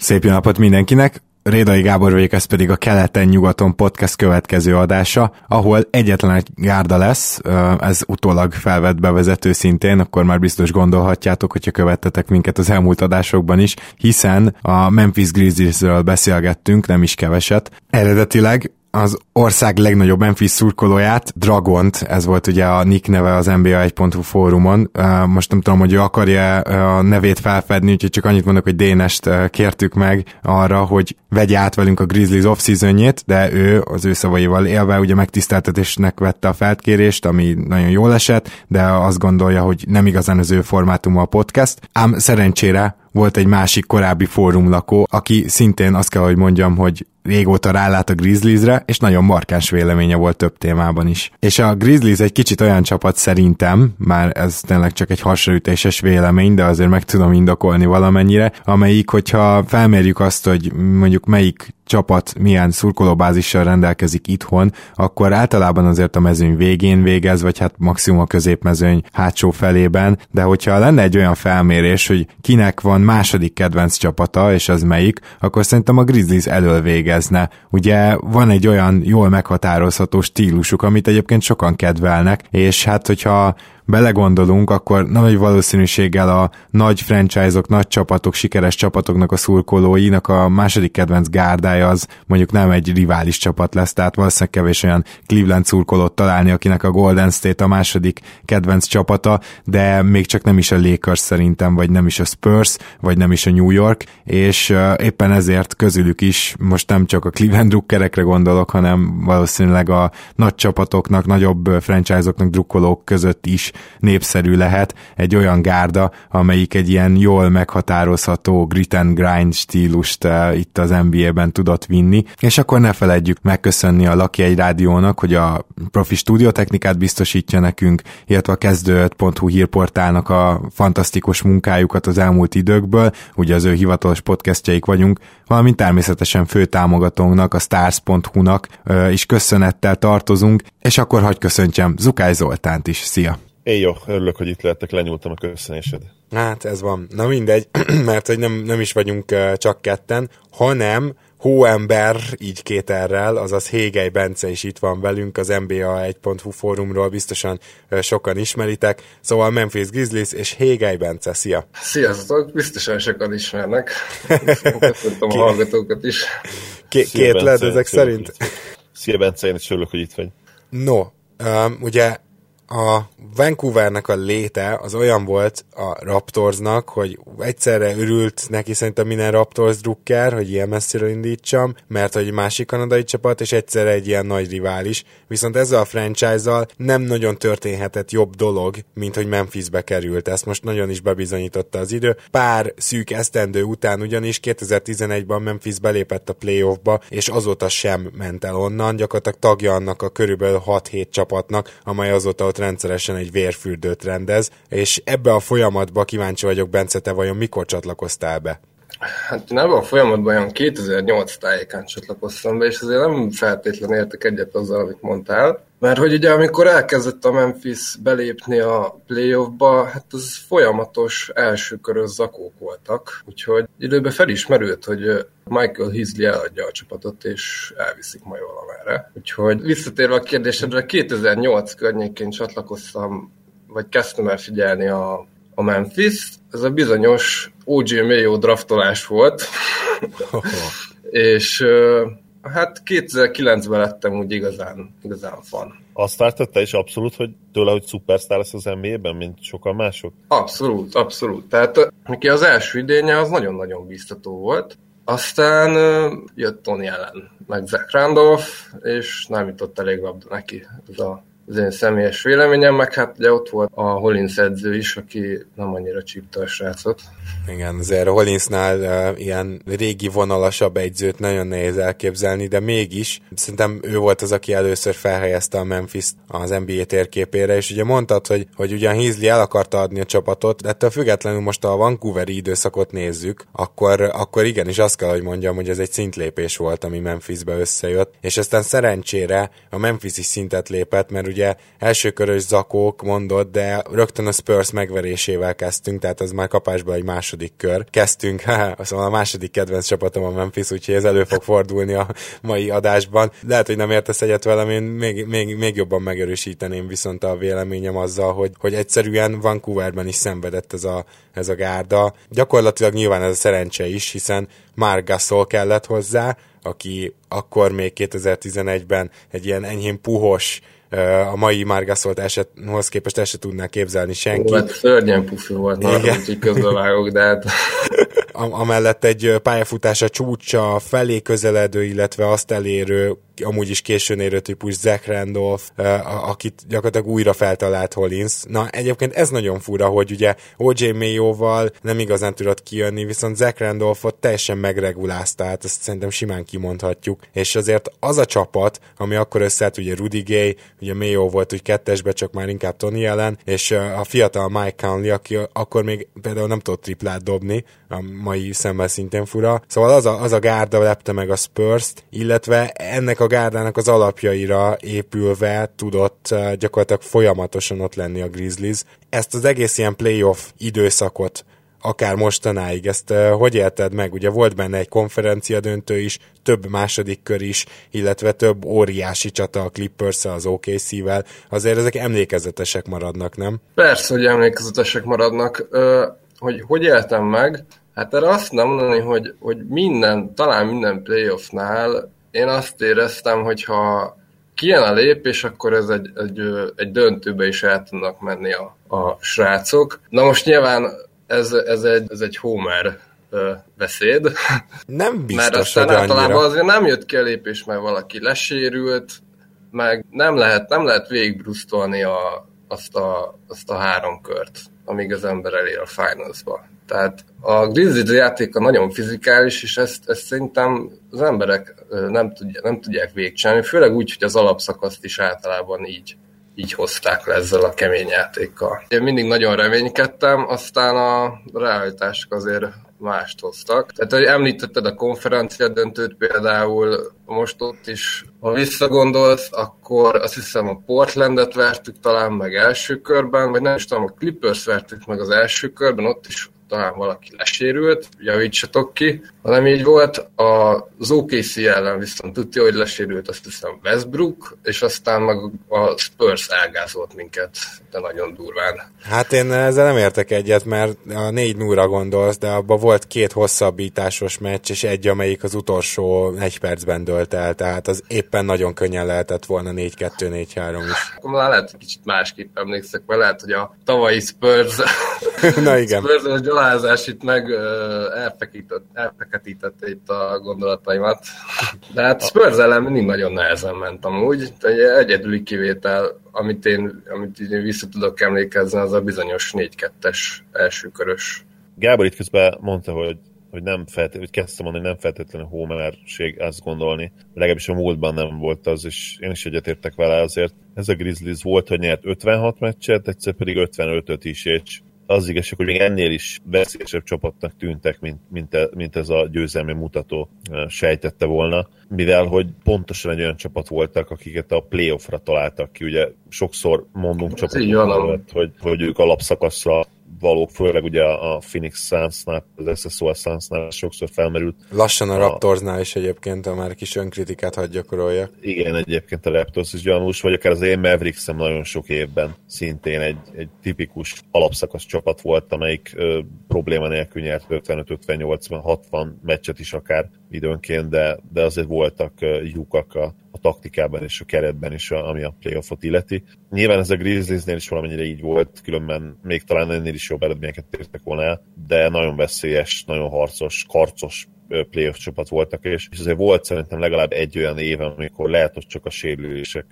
Szép jó napot mindenkinek! Rédai Gábor vagyok, ez pedig a Keleten-nyugaton podcast következő adása, ahol egyetlen egy gárda lesz, ez utólag felvett bevezető szintén, akkor már biztos gondolhatjátok, hogyha követtetek minket az elmúlt adásokban is, hiszen a Memphis Grizzliesről beszélgettünk, nem is keveset. Eredetileg az ország legnagyobb Memphis szurkolóját, Dragont, ez volt ugye a nick neve az NBA 1.hu fórumon. Most nem tudom, hogy ő akarja a nevét felfedni, úgyhogy csak annyit mondok, hogy Dénest kértük meg arra, hogy vegye át velünk a Grizzlies off de ő az ő szavaival élve ugye megtiszteltetésnek vette a felkérést, ami nagyon jól esett, de azt gondolja, hogy nem igazán az ő formátuma a podcast. Ám szerencsére volt egy másik korábbi fórumlakó, aki szintén azt kell, hogy mondjam, hogy régóta rálát a Grizzliesre, és nagyon markáns véleménye volt több témában is. És a Grizzlies egy kicsit olyan csapat szerintem, már ez tényleg csak egy hasraütéses vélemény, de azért meg tudom indokolni valamennyire, amelyik, hogyha felmérjük azt, hogy mondjuk melyik csapat milyen szurkolóbázissal rendelkezik itthon, akkor általában azért a mezőny végén végez, vagy hát maximum a középmezőny hátsó felében, de hogyha lenne egy olyan felmérés, hogy kinek van második kedvenc csapata, és az melyik, akkor szerintem a Grizzlies elől végezne. Ugye van egy olyan jól meghatározható stílusuk, amit egyébként sokan kedvelnek, és hát hogyha belegondolunk, akkor nagy valószínűséggel a nagy franchise-ok, nagy csapatok, sikeres csapatoknak a szurkolóinak a második kedvenc gárdája az mondjuk nem egy rivális csapat lesz, tehát valószínűleg kevés olyan Cleveland szurkolót találni, akinek a Golden State a második kedvenc csapata, de még csak nem is a Lakers szerintem, vagy nem is a Spurs, vagy nem is a New York, és éppen ezért közülük is most nem csak a Cleveland drukkerekre gondolok, hanem valószínűleg a nagy csapatoknak, nagyobb franchise-oknak drukkolók között is népszerű lehet egy olyan gárda, amelyik egy ilyen jól meghatározható grit and grind stílust uh, itt az NBA-ben tudott vinni, és akkor ne feledjük megköszönni a Laki egy rádiónak, hogy a profi stúdiótechnikát biztosítja nekünk, illetve a kezdő.hu hírportálnak a fantasztikus munkájukat az elmúlt időkből, ugye az ő hivatalos podcastjaik vagyunk, valamint természetesen fő támogatónknak, a stars.hu-nak uh, is köszönettel tartozunk, és akkor hagy köszöntjem Zukály Zoltánt is. Szia! Én jó, örülök, hogy itt lehetek, lenyúltam a köszönésed. Hát ez van. Na mindegy, mert hogy nem, nem is vagyunk csak ketten, hanem hóember, így két errel, azaz Hégely Bence is itt van velünk az NBA 1.hu fórumról, biztosan sokan ismeritek. Szóval Memphis Grizzlies és Hégely Bence, szia! Sziasztok, biztosan sokan ismernek. Köszöntöm a hallgatókat is. K- két led ezek szerint? Szia Bence, én is örülök, hogy itt vagy. No, um, ugye a Vancouvernek a léte az olyan volt a Raptorsnak, hogy egyszerre örült neki szerintem minden Raptors drukker, hogy ilyen messziről indítsam, mert hogy másik kanadai csapat, és egyszerre egy ilyen nagy rivális. Viszont ezzel a franchise-zal nem nagyon történhetett jobb dolog, mint hogy Memphisbe került. Ezt most nagyon is bebizonyította az idő. Pár szűk esztendő után ugyanis 2011-ben Memphis belépett a playoffba, és azóta sem ment el onnan, gyakorlatilag tagja annak a körülbelül 6-7 csapatnak, amely azóta ott rendszeresen egy vérfürdőt rendez, és ebbe a folyamatba kíváncsi vagyok, Bence, te vajon mikor csatlakoztál be? Hát én ebben a folyamatban olyan 2008 tájékán csatlakoztam be, és azért nem feltétlenül értek egyet azzal, amit mondtál. Mert hogy ugye amikor elkezdett a Memphis belépni a playoffba, hát az folyamatos első körös zakók voltak, úgyhogy időben felismerült, hogy Michael Hisley eladja a csapatot, és elviszik majd valamerre. Úgyhogy visszatérve a kérdésedre, 2008 környékén csatlakoztam, vagy kezdtem el figyelni a, a Memphis. Ez a bizonyos OG Mayo draftolás volt, és Hát 2009-ben lettem úgy igazán, igazán fan. Azt vártad is abszolút, hogy tőle, hogy szupersztár lesz az NBA-ben, mint sokan mások? Abszolút, abszolút. Tehát neki az első idénye az nagyon-nagyon biztató volt. Aztán jött Tony Allen, meg Zach Randolph, és nem jutott elég labda neki. Ez a az én személyes véleményem, meg hát ugye ott volt a Hollins edző is, aki nem annyira csípte a srácot. Igen, azért a Hollinsnál uh, ilyen régi vonalasabb egyzőt nagyon nehéz elképzelni, de mégis szerintem ő volt az, aki először felhelyezte a Memphis az NBA térképére, és ugye mondtad, hogy, hogy ugyan Heasley el akarta adni a csapatot, de ettől függetlenül most a Vancouveri időszakot nézzük, akkor, akkor igenis azt kell, hogy mondjam, hogy ez egy szintlépés volt, ami Memphisbe összejött, és aztán szerencsére a Memphis is szintet lépett, mert ugye ugye elsőkörös zakók mondott, de rögtön a Spurs megverésével kezdtünk, tehát ez már kapásban egy második kör. Kezdtünk, szóval a második kedvenc csapatom a Memphis, úgyhogy ez elő fog fordulni a mai adásban. Lehet, hogy nem értesz egyet velem, én még, még, még jobban megerősíteném viszont a véleményem azzal, hogy, hogy egyszerűen Vancouverben is szenvedett ez a, ez a gárda. Gyakorlatilag nyilván ez a szerencse is, hiszen Mark Gasol kellett hozzá, aki akkor még 2011-ben egy ilyen enyhén puhos, a mai Margasolt esethoz képest el se tudná képzelni senki. Ó, hát szörnyen pufi volt, Igen. hogy közbevágok, de hát... Amellett egy pályafutása csúcsa felé közeledő, illetve azt elérő amúgy is későn érő típus Zach Randolph, akit gyakorlatilag újra feltalált Hollins. Na egyébként ez nagyon fura, hogy ugye OJ Mayo-val nem igazán tudott kijönni, viszont Zach Randolphot teljesen megregulázta, hát ezt szerintem simán kimondhatjuk. És azért az a csapat, ami akkor összeállt, ugye Rudy Gay, ugye Mayo volt úgy kettesbe, csak már inkább Tony ellen, és a fiatal Mike Conley, aki akkor még például nem tudott triplát dobni, a mai szemmel szintén fura. Szóval az a, az a gárda lepte meg a Spurs-t, illetve ennek a gárdának az alapjaira épülve tudott uh, gyakorlatilag folyamatosan ott lenni a Grizzlies. Ezt az egész ilyen playoff időszakot akár mostanáig. Ezt uh, hogy élted meg? Ugye volt benne egy konferencia döntő is, több második kör is, illetve több óriási csata a clippers az OKC-vel. Azért ezek emlékezetesek maradnak, nem? Persze, hogy emlékezetesek maradnak. Uh, hogy hogy éltem meg? Hát erre azt nem mondani, hogy, hogy minden, talán minden playoffnál én azt éreztem, hogy ha kijön a lépés, akkor ez egy, egy, egy döntőbe is el tudnak menni a, a srácok. Na most nyilván ez, ez, egy, ez egy Homer beszéd. Nem biztos, Mert aztán hogy általában annyira. azért nem jött ki a lépés, mert valaki lesérült, meg nem lehet, nem lehet végigbrusztolni a, azt, a, azt a három kört, amíg az ember elér a finals-ba. Tehát a Grizzlies játéka nagyon fizikális, és ezt, ezt szerintem az emberek nem, tudja, nem tudják végcsinálni, főleg úgy, hogy az alapszakaszt is általában így, így hozták le ezzel a kemény játékkal. Én mindig nagyon reménykedtem, aztán a realitások azért mást hoztak. Tehát, hogy említetted a konferencia döntőt például, most ott is, ha visszagondolsz, akkor azt hiszem a Portlandet vertük talán meg első körben, vagy nem is tudom, a Clippers vertük meg az első körben, ott is talán valaki lesérült, javítsatok ki, ha nem így volt. Az OKC ellen viszont tudja, hogy lesérült, azt hiszem Westbrook, és aztán meg a Spurs elgázolt minket, de nagyon durván. Hát én ezzel nem értek egyet, mert a 4 0 gondolsz, de abban volt két hosszabbításos meccs, és egy, amelyik az utolsó egy percben dölt el, tehát az éppen nagyon könnyen lehetett volna 4-2-4-3 is. Akkor már lehet, hogy kicsit másképp emlékszek, mert lehet, hogy a tavalyi Spurs, Na igen. Spurs gyalázás itt meg elfeketítette itt a gondolataimat. De hát Spurs ellen mindig nagyon nehezen ment amúgy. Egy egyedüli kivétel, amit én, amit én vissza tudok emlékezni, az a bizonyos 4-2-es elsőkörös. Gábor itt közben mondta, hogy hogy nem feltétlenül, hogy kezdtem mondani, hogy nem feltétlenül homerség ezt gondolni. Legalábbis a múltban nem volt az, és én is egyetértek vele azért. Ez a Grizzlies volt, hogy nyert 56 meccset, egyszer pedig 55-öt is, és az igazság, hogy még ennél is veszélyesebb csapatnak tűntek, mint, mint, e, mint ez a győzelmi mutató e, sejtette volna, mivel hogy pontosan egy olyan csapat voltak, akiket a playoffra találtak ki. Ugye sokszor mondunk csapatokat, hogy, hogy ők alapszakaszra valók, főleg ugye a Phoenix Suns-nál, az SSOL Suns-nál sokszor felmerült. Lassan a, Raptorsnál is egyébként, a már kis önkritikát hagy gyakorolja. Igen, egyébként a Raptors is gyanús, vagy akár az én mavericks nagyon sok évben szintén egy, egy tipikus alapszakasz csapat volt, amelyik ö, probléma nélkül nyert 55-58-60 meccset is akár időnként, de, de azért voltak lyukak a, a taktikában és a keretben is, ami a playoffot illeti. Nyilván ez a Grizzliesnél is valamennyire így volt, különben még talán ennél is jobb eredményeket értek volna el, de nagyon veszélyes, nagyon harcos, karcos playoff csapat voltak, és, és azért volt szerintem legalább egy olyan év, amikor lehet, hogy csak a sérülések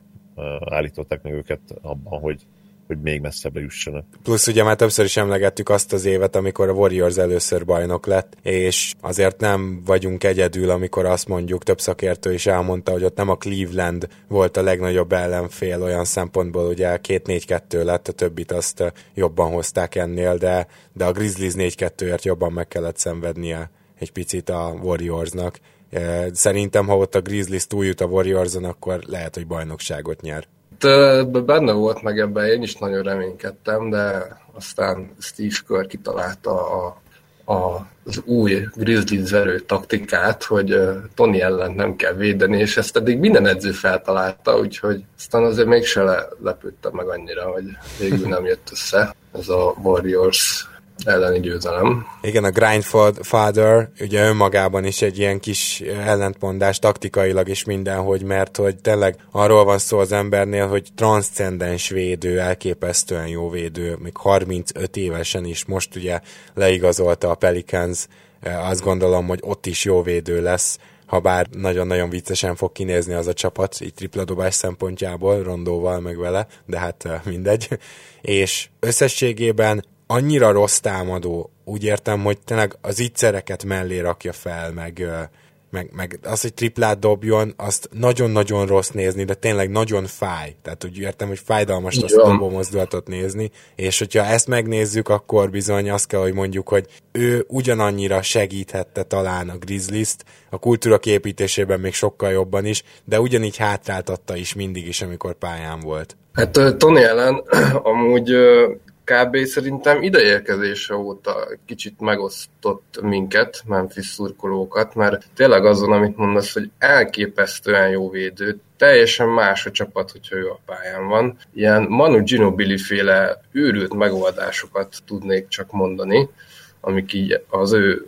állították meg őket abban, hogy, hogy még messzebbre jussanak. Plusz ugye már többször is emlegettük azt az évet, amikor a Warriors először bajnok lett, és azért nem vagyunk egyedül, amikor azt mondjuk, több szakértő is elmondta, hogy ott nem a Cleveland volt a legnagyobb ellenfél olyan szempontból, ugye 2-4-2 lett, a többit azt jobban hozták ennél, de, de a Grizzlies 4-2-ért jobban meg kellett szenvednie egy picit a Warriorsnak. Szerintem, ha ott a Grizzlies túljut a Warriorson, akkor lehet, hogy bajnokságot nyer. Hát benne volt meg ebben, én is nagyon reménykedtem, de aztán Steve Kerr kitalálta a, a, az új Grizzlies verő taktikát, hogy Tony ellen nem kell védeni, és ezt eddig minden edző feltalálta, úgyhogy aztán azért mégse le, lepődtem meg annyira, hogy végül nem jött össze ez a Warriors elleni győzelem. Igen, a Grindfather ugye önmagában is egy ilyen kis ellentmondás taktikailag is mindenhogy, mert hogy tényleg arról van szó az embernél, hogy transzcendens védő, elképesztően jó védő, még 35 évesen is, most ugye leigazolta a Pelicans, azt gondolom, hogy ott is jó védő lesz, ha bár nagyon-nagyon viccesen fog kinézni az a csapat, így tripladobás szempontjából, rondóval meg vele, de hát mindegy. És összességében annyira rossz támadó, úgy értem, hogy tényleg az ígyszereket mellé rakja fel, meg, meg, meg az, hogy triplát dobjon, azt nagyon-nagyon rossz nézni, de tényleg nagyon fáj. Tehát úgy értem, hogy fájdalmas azt a dobó mozdulatot nézni, és hogyha ezt megnézzük, akkor bizony azt kell, hogy mondjuk, hogy ő ugyanannyira segíthette talán a Grizzlies-t, a kultúra képítésében még sokkal jobban is, de ugyanígy hátráltatta is mindig is, amikor pályán volt. Hát Tony ellen amúgy kb. szerintem ideérkezése óta kicsit megosztott minket, Memphis szurkolókat, mert tényleg azon, amit mondasz, hogy elképesztően jó védő, teljesen más a csapat, hogyha ő a pályán van. Ilyen Manu Ginobili féle őrült megoldásokat tudnék csak mondani, amik így az ő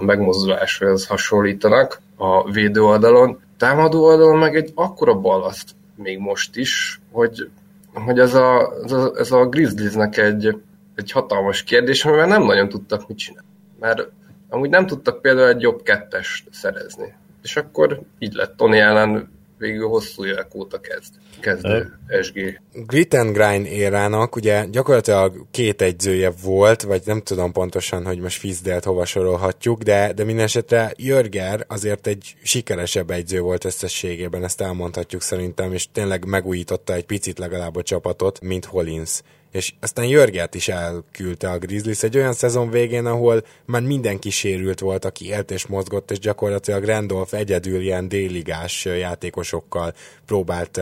megmozduláshoz hasonlítanak a védő oldalon. Támadó oldalon meg egy akkora balaszt még most is, hogy hogy ez a, ez a, ez a Grizzliesnek egy, egy hatalmas kérdés, amivel nem nagyon tudtak mit csinálni. Mert amúgy nem tudtak például egy jobb kettest szerezni. És akkor így lett Tony ellen végül hosszú évek óta kezd, kezdő SG. Grit and Grind érának ugye gyakorlatilag két egyzője volt, vagy nem tudom pontosan, hogy most Fizdelt hova sorolhatjuk, de, de minden esetre Jörger azért egy sikeresebb egyző volt összességében, ezt elmondhatjuk szerintem, és tényleg megújította egy picit legalább a csapatot, mint Hollins és aztán Jörgert is elküldte a Grizzlies egy olyan szezon végén, ahol már mindenki sérült volt, aki élt és mozgott, és gyakorlatilag Randolph egyedül ilyen déligás játékosokkal próbált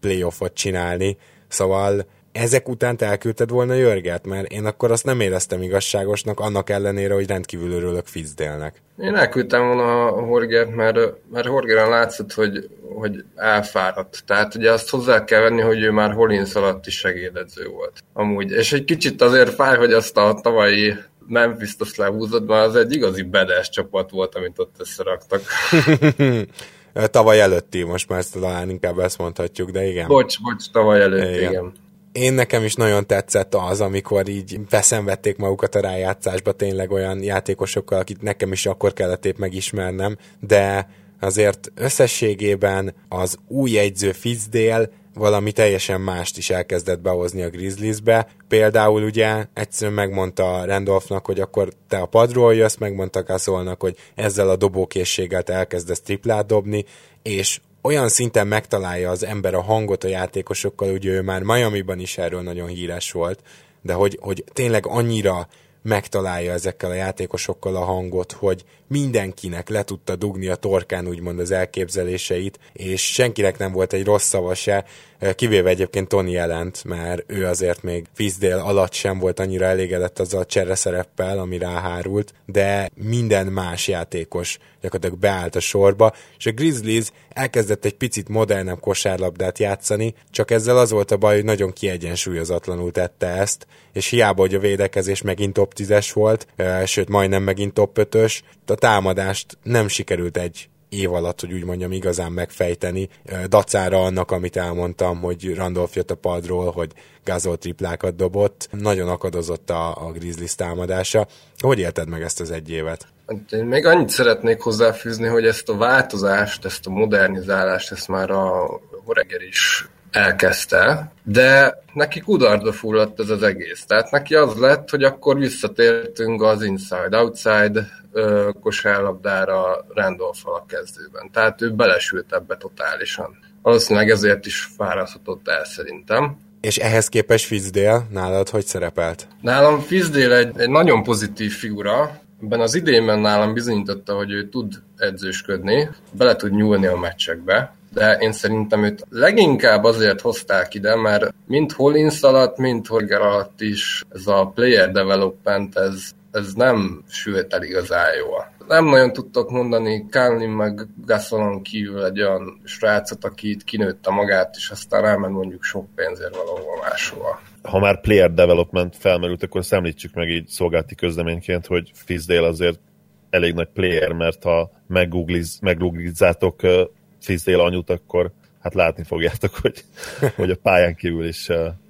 playoffot csinálni, szóval ezek után te elküldted volna Jörget, mert én akkor azt nem éreztem igazságosnak, annak ellenére, hogy rendkívül örülök Fitzdélnek. Én elküldtem volna a Horgert, mert, mert Horgeren látszott, hogy, hogy elfáradt. Tehát ugye azt hozzá kell venni, hogy ő már Hollins alatt is segédedző volt. Amúgy. És egy kicsit azért fáj, hogy azt a tavalyi Memphis-t azt lehúzott, mert az egy igazi bedes csapat volt, amit ott összeraktak. tavaly előtti, most már ezt talán inkább ezt mondhatjuk, de igen. Bocs, bocs, tavaly előtti, igen. igen én nekem is nagyon tetszett az, amikor így veszenvették magukat a rájátszásba tényleg olyan játékosokkal, akit nekem is akkor kellett épp megismernem, de azért összességében az új egyző Fitzdale valami teljesen mást is elkezdett behozni a Grizzliesbe. Például ugye egyszerűen megmondta Randolphnak, hogy akkor te a padról jössz, megmondta Gasolnak, hogy ezzel a dobókészséggel te elkezdesz triplát dobni, és olyan szinten megtalálja az ember a hangot a játékosokkal, ugye ő már Miami-ban is erről nagyon híres volt, de hogy, hogy tényleg annyira megtalálja ezekkel a játékosokkal a hangot, hogy mindenkinek le tudta dugni a torkán úgymond az elképzeléseit, és senkinek nem volt egy rossz szava se, kivéve egyébként Tony jelent, mert ő azért még Fizdél alatt sem volt annyira elégedett azzal a csereszereppel, ami ráhárult, de minden más játékos gyakorlatilag beállt a sorba, és a Grizzlies elkezdett egy picit modernebb kosárlabdát játszani, csak ezzel az volt a baj, hogy nagyon kiegyensúlyozatlanul tette ezt, és hiába, hogy a védekezés megint top 10-es volt, sőt majdnem megint top 5-ös, a támadást nem sikerült egy év alatt, hogy úgy mondjam, igazán megfejteni. Dacára annak, amit elmondtam, hogy Randolph jött a padról, hogy gázol triplákat dobott. Nagyon akadozott a, a Grizzlies támadása. Hogy élted meg ezt az egy évet? Hát még annyit szeretnék hozzáfűzni, hogy ezt a változást, ezt a modernizálást, ezt már a Horeger is elkezdte, de neki kudarcba fulladt ez az egész. Tehát neki az lett, hogy akkor visszatértünk az inside-outside kosárlabdára Randolph a kezdőben. Tehát ő belesült ebbe totálisan. Valószínűleg ezért is fárasztott el szerintem. És ehhez képest Fitzdale nálad hogy szerepelt? Nálam Fitzdale egy, egy nagyon pozitív figura, Ebben az idénben nálam bizonyította, hogy ő tud edzősködni, bele tud nyúlni a meccsekbe, de én szerintem őt leginkább azért hozták ide, mert mind Hollins alatt, mind Horger alatt is ez a player development, ez, ez nem sült el igazán jól. Nem nagyon tudtok mondani Kálin meg Gasolon kívül egy olyan srácot, aki itt kinőtte magát, és aztán elment mondjuk sok pénzért valahol máshova. Ha már player development felmerült, akkor szemlítsük meg így szolgálti közleményként, hogy Fizdale azért elég nagy player, mert ha meggooglizzátok Fizdale anyut, akkor hát látni fogjátok, hogy, hogy a pályán kívül is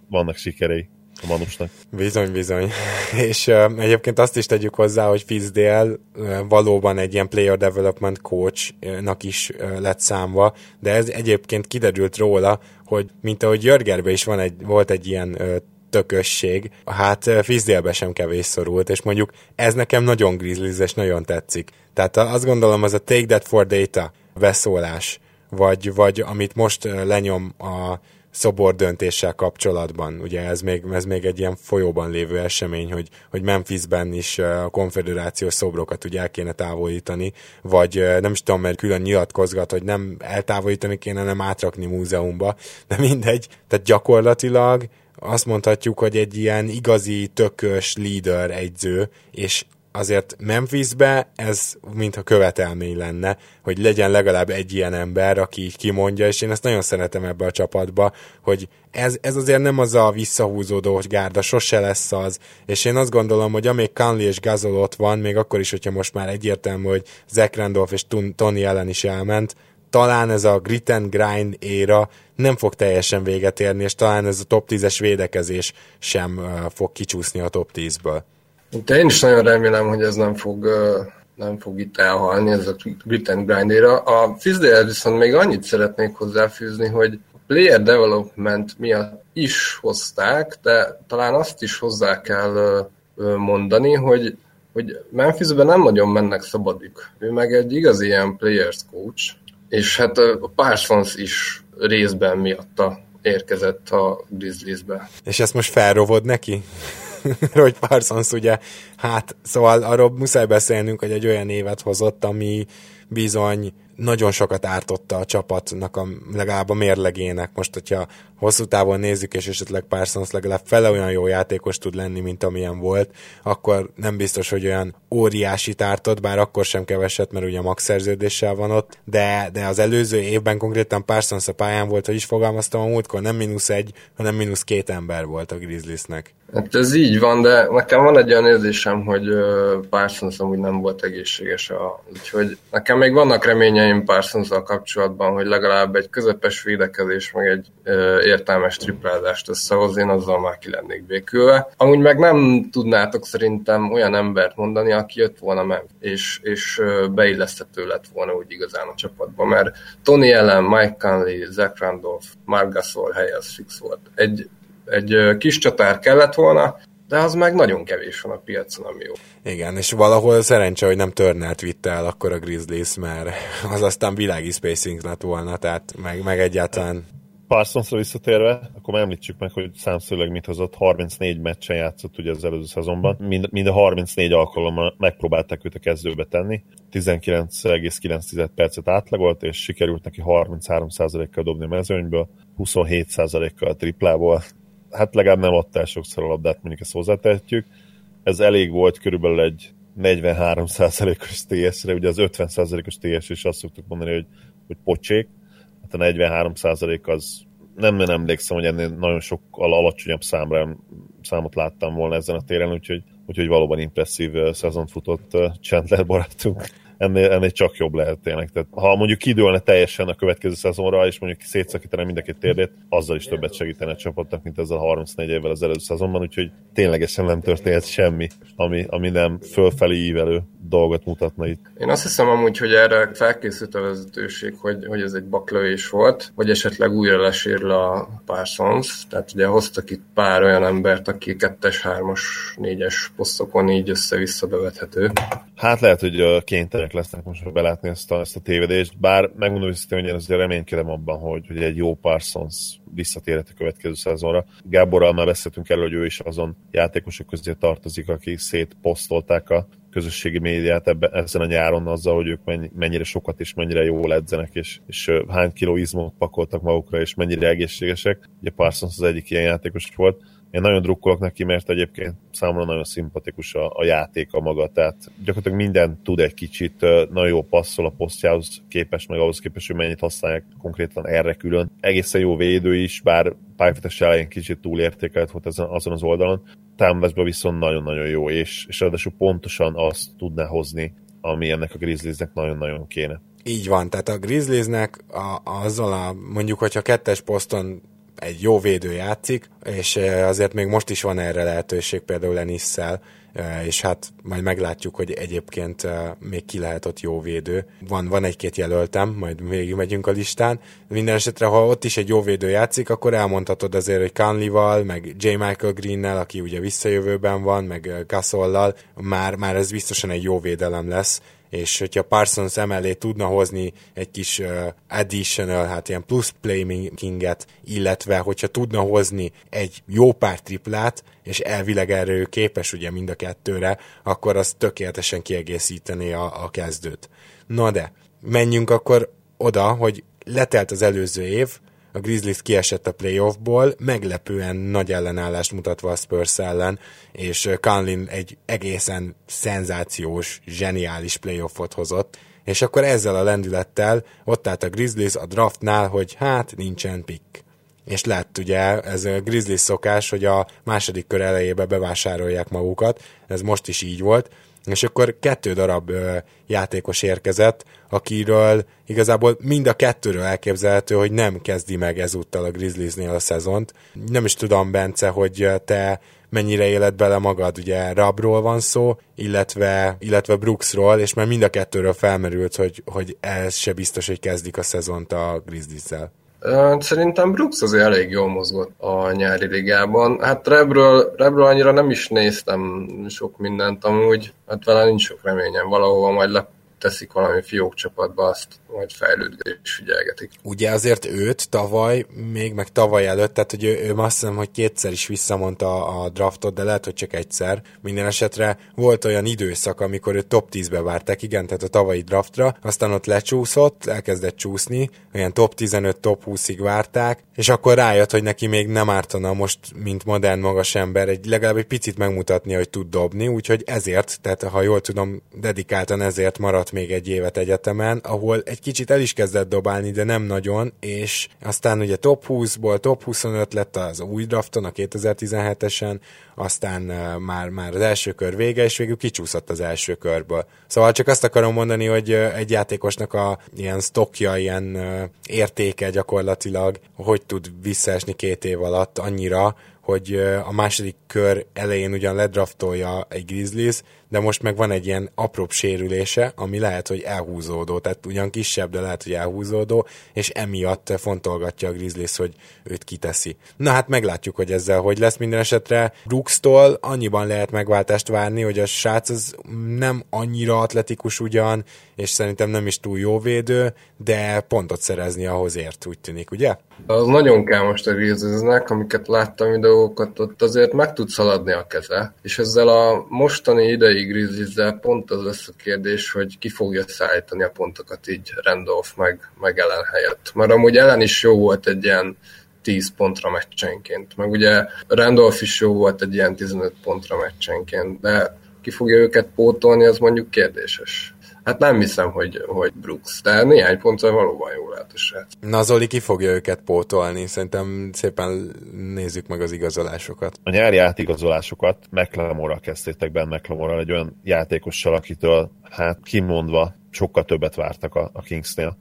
vannak sikerei a Manusnak. Bizony, bizony. És uh, egyébként azt is tegyük hozzá, hogy Fizdale uh, valóban egy ilyen player development coachnak is uh, lett számva, de ez egyébként kiderült róla, hogy mint ahogy Jörgerbe is van egy, volt egy ilyen uh, tökösség, hát Fizdélbe sem kevés szorult, és mondjuk ez nekem nagyon grizzlies, és nagyon tetszik. Tehát azt gondolom, az a take that for data beszólás, vagy, vagy amit most lenyom a szobor döntéssel kapcsolatban. Ugye ez még, ez még egy ilyen folyóban lévő esemény, hogy, hogy Memphisben is a konfederációs szobrokat ugye el kéne távolítani, vagy nem is tudom, mert külön nyilatkozgat, hogy nem eltávolítani kéne, nem átrakni múzeumba, de mindegy. Tehát gyakorlatilag azt mondhatjuk, hogy egy ilyen igazi tökös leader egyző, és azért Memphisbe ez mintha követelmény lenne, hogy legyen legalább egy ilyen ember, aki így kimondja, és én ezt nagyon szeretem ebbe a csapatba, hogy ez, ez azért nem az a visszahúzódó gárda, sose lesz az, és én azt gondolom, hogy amíg Conley és Gazol ott van, még akkor is, hogyha most már egyértelmű, hogy Zach Randolph és Tony ellen is elment, talán ez a grit and grind éra nem fog teljesen véget érni, és talán ez a top 10-es védekezés sem fog kicsúszni a top 10-ből. De én is nagyon remélem, hogy ez nem fog, nem fog itt elhalni, ez a grit and grind. A Fizdale viszont még annyit szeretnék hozzáfűzni, hogy player development miatt is hozták, de talán azt is hozzá kell mondani, hogy hogy Memphisben nem nagyon mennek szabadik. Ő meg egy igazi ilyen players coach, és hát a Parsons is részben miatta érkezett a Grizzliesbe. És ezt most felrovod neki? hogy Parsons ugye, hát szóval arról muszáj beszélnünk, hogy egy olyan évet hozott, ami bizony nagyon sokat ártotta a csapatnak a, legalább a mérlegének. Most, hogyha hosszú távon nézzük, és esetleg Parsons legalább fele olyan jó játékos tud lenni, mint amilyen volt, akkor nem biztos, hogy olyan óriási ártott, bár akkor sem keveset, mert ugye max szerződéssel van ott, de, de az előző évben konkrétan Parsons a pályán volt, hogy is fogalmaztam a múltkor, nem mínusz egy, hanem mínusz két ember volt a Grizzliesnek. Hát ez így van, de nekem van egy olyan érzésem, hogy Parsons amúgy nem volt egészséges, a, úgyhogy nekem még vannak reményeim parsons kapcsolatban, hogy legalább egy közepes védekezés, meg egy értelmes triplázást összehozni, én azzal már ki lennék békülve. Amúgy meg nem tudnátok szerintem olyan embert mondani, aki jött volna meg, és, és beilleszthető lett volna úgy igazán a csapatba, mert Tony Allen, Mike Conley, Zach Randolph, Mark Gasol helye az fix volt. Egy, egy kis csatár kellett volna, de az meg nagyon kevés van a piacon, ami jó. Igen, és valahol szerencse, hogy nem Turnelt vitte el akkor a Grizzlies, mert az aztán világi spacing lett volna, tehát meg, meg egyáltalán Parsonsra visszatérve, akkor említsük meg, hogy számszerűleg mit hozott, 34 meccsen játszott ugye az előző szezonban, mind, mind a 34 alkalommal megpróbálták őt a kezdőbe tenni, 19,9 percet átlagolt, és sikerült neki 33%-kal dobni a mezőnyből, 27%-kal a triplából, hát legalább nem adta el sokszor a labdát, mondjuk ezt hozzátehetjük. Ez elég volt körülbelül egy 43%-os TS-re, ugye az 50%-os TS is azt szoktuk mondani, hogy, hogy pocsék, hát a 43 az nem, nem emlékszem, hogy ennél nagyon sokkal alacsonyabb számra, számot láttam volna ezen a téren, úgyhogy, úgyhogy valóban impresszív szezon futott Chandler barátunk ennél, ennél csak jobb lehet tényleg. Tehát, ha mondjuk kidőlne teljesen a következő szezonra, és mondjuk szétszakítana mindenki térdét, azzal is többet segítene a csapatnak, mint ezzel a 34 évvel az előző szezonban, úgyhogy ténylegesen nem történhet semmi, ami, ami nem fölfelé ívelő dolgot mutatna itt. Én azt hiszem amúgy, hogy erre felkészült a vezetőség, hogy, hogy ez egy baklövés volt, vagy esetleg újra lesérül a Parsons, tehát ugye hoztak itt pár olyan embert, aki kettes, hármas, négyes posztokon így össze-vissza bevethető. Hát lehet, hogy kénytelenek lesznek most belátni ezt a, ezt a tévedést, bár megmondom őszintén, hogy én azért reménykedem abban, hogy, hogy egy jó Parsons visszatérhet a következő szezonra. Gáborral már beszéltünk erről, hogy ő is azon játékosok közé tartozik, akik szétposztolták a közösségi médiát ebbe, ezen a nyáron azzal, hogy ők mennyire sokat és mennyire jól edzenek, és, és hány kiló izmot pakoltak magukra, és mennyire egészségesek. Ugye Parsons az egyik ilyen játékos volt én nagyon drukkolok neki, mert egyébként számomra nagyon szimpatikus a, a játéka maga, tehát gyakorlatilag minden tud egy kicsit, nagyon jó passzol a posztjához képest, meg ahhoz képest, hogy mennyit használják konkrétan erre külön. Egészen jó védő is, bár pályafutása elején kicsit túlértékelt volt ezen, azon az oldalon, támadásban viszont nagyon-nagyon jó, és, és ráadásul pontosan azt tudná hozni, ami ennek a Grizzliesnek nagyon-nagyon kéne. Így van, tehát a Grizzliesnek a, azzal a, mondjuk, hogyha kettes poszton egy jó védő játszik, és azért még most is van erre lehetőség például Lenisszel, és hát majd meglátjuk, hogy egyébként még ki lehet ott jó védő. Van, van egy-két jelöltem, majd végig megyünk a listán. Minden esetre, ha ott is egy jó védő játszik, akkor elmondhatod azért, hogy Conley-val, meg J. Michael Green-nel, aki ugye visszajövőben van, meg Gasollal, már, már ez biztosan egy jó védelem lesz, és hogyha Parsons emellé tudna hozni egy kis uh, additional, hát ilyen plusz playmakinget, illetve hogyha tudna hozni egy jó pár triplát, és elvileg erre ő képes ugye mind a kettőre, akkor az tökéletesen kiegészíteni a, a kezdőt. Na de, menjünk akkor oda, hogy letelt az előző év, a Grizzlies kiesett a playoffból, meglepően nagy ellenállást mutatva a Spurs ellen, és Conlin egy egészen szenzációs, zseniális playoffot hozott, és akkor ezzel a lendülettel ott állt a Grizzlies a draftnál, hogy hát nincsen pick. És lett ugye, ez a Grizzlies szokás, hogy a második kör elejébe bevásárolják magukat, ez most is így volt, és akkor kettő darab ö, játékos érkezett, akiről igazából mind a kettőről elképzelhető, hogy nem kezdi meg ezúttal a Grizzliesnél a szezont. Nem is tudom, Bence, hogy te mennyire éled bele magad, ugye Rabról van szó, illetve, illetve Brooksról, és már mind a kettőről felmerült, hogy, hogy ez se biztos, hogy kezdik a szezont a Grizzlies-zel. Szerintem Brooks azért elég jól mozgott a nyári ligában. Hát Rebről, Rebről annyira nem is néztem sok mindent amúgy, hát vele nincs sok reményem, valahova majd le, teszik valami fiók csapatba, azt majd fejlődve és figyelgetik. Ugye azért őt tavaly, még meg tavaly előtt, tehát hogy ő, ő azt hiszem, hogy kétszer is visszamondta a draftot, de lehet, hogy csak egyszer. Minden esetre volt olyan időszak, amikor ő top 10-be várták, igen, tehát a tavalyi draftra, aztán ott lecsúszott, elkezdett csúszni, olyan top 15, top 20-ig várták, és akkor rájött, hogy neki még nem ártana most, mint modern magas ember, egy, legalább egy picit megmutatni, hogy tud dobni, úgyhogy ezért, tehát ha jól tudom, dedikáltan ezért maradt még egy évet egyetemen, ahol egy kicsit el is kezdett dobálni, de nem nagyon, és aztán ugye top 20-ból top 25 lett az új drafton, a 2017-esen, aztán már, már az első kör vége, és végül kicsúszott az első körből. Szóval csak azt akarom mondani, hogy egy játékosnak a ilyen stokja, ilyen értéke gyakorlatilag, hogy tud visszaesni két év alatt annyira, hogy a második kör elején ugyan ledraftolja egy Grizzlies, de most meg van egy ilyen apróbb sérülése, ami lehet, hogy elhúzódó, tehát ugyan kisebb, de lehet, hogy elhúzódó, és emiatt fontolgatja a Grizzlies, hogy őt kiteszi. Na hát meglátjuk, hogy ezzel hogy lesz minden esetre. Brooks-tól annyiban lehet megváltást várni, hogy a srác az nem annyira atletikus ugyan, és szerintem nem is túl jó védő, de pontot szerezni ahhoz ért, úgy tűnik, ugye? Az nagyon kell most a Grizzliesnek, amiket láttam videókat, ott azért meg tud szaladni a keze, és ezzel a mostani idei Grizzlies pont az lesz a kérdés, hogy ki fogja szállítani a pontokat így Randolph meg, meg ellen helyett. Mert amúgy ellen is jó volt egy ilyen 10 pontra meccsenként, meg ugye Randolph is jó volt egy ilyen 15 pontra meccsenként, de ki fogja őket pótolni, az mondjuk kérdéses. Hát nem hiszem, hogy, hogy Brooks, de néhány pontra valóban jó lehet a srác. Na Zoli ki fogja őket pótolni? Szerintem szépen nézzük meg az igazolásokat. A nyári átigazolásokat McLemore-ra kezdtétek Ben McLemore egy olyan játékossal, akitől hát kimondva sokkal többet vártak a, a Kingsnél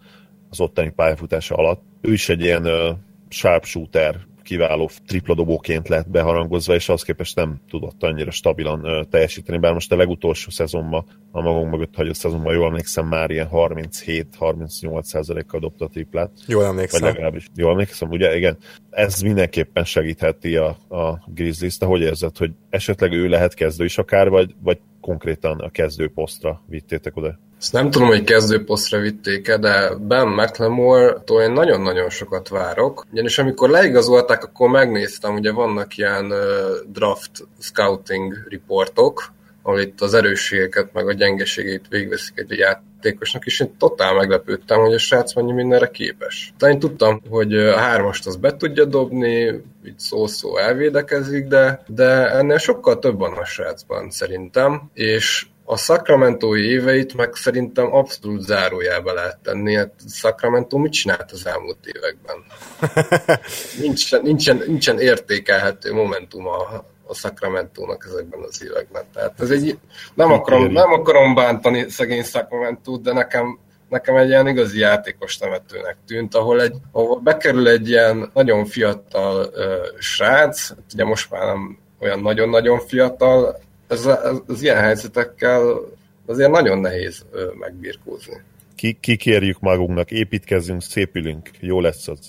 az ottani pályafutása alatt. Ő is egy ilyen uh, sharpshooter, kiváló tripladobóként lett beharangozva, és az képest nem tudott annyira stabilan teljesíteni, bár most a legutolsó szezonban, a magunk mögött hagyott szezonban, jól emlékszem, már ilyen 37-38 kal dobta a triplát. Jól emlékszem. Vagy legalábbis jól emlékszem, ugye igen. Ez mindenképpen segítheti a, a Grizzlies-t, hogy érzed, hogy esetleg ő lehet kezdő is akár, vagy, vagy konkrétan a kezdő posztra vittétek oda? Ezt nem tudom, hogy kezdőposztra vitték-e, de Ben McLemore-tól én nagyon-nagyon sokat várok. Ugyanis amikor leigazolták, akkor megnéztem, ugye vannak ilyen draft scouting riportok, ahol itt az erősségeket, meg a gyengeségét végveszik egy játékosnak, és én totál meglepődtem, hogy a srác mennyi mindenre képes. De én tudtam, hogy a hármast az be tudja dobni, így szó-szó elvédekezik, de, de ennél sokkal több van a srácban szerintem, és a Sacramento éveit meg szerintem abszolút zárójába lehet tenni. Hát Sacramento mit csinált az elmúlt években? nincsen, nincsen, nincsen értékelhető momentum a, a Sacramento-nak ezekben az években. Tehát ez egy, nem, akarom, nem akarom bántani szegény sacramento de nekem nekem egy ilyen igazi játékos temetőnek tűnt, ahol, egy, ahol bekerül egy ilyen nagyon fiatal uh, srác, hát ugye most már nem olyan nagyon-nagyon fiatal, ez, ez, ez ilyen helyzetekkel azért nagyon nehéz megbirkózni ki, kikérjük magunknak, építkezzünk, szépülünk, jó lesz az.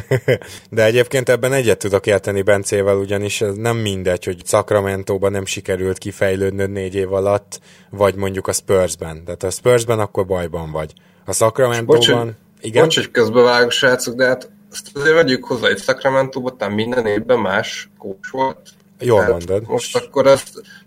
De egyébként ebben egyet tudok érteni Bencével, ugyanis ez nem mindegy, hogy Sacramento-ban nem sikerült kifejlődnöd négy év alatt, vagy mondjuk a Spursben. Tehát a Spursben akkor bajban vagy. A Sacramento-ban... Igen? Bocs, hogy közbevágok, srácok, de hát ezt azért vegyük hozzá, hogy Sacramento-ban minden évben más kócs volt. Jól Tehát mondod. Most akkor ez,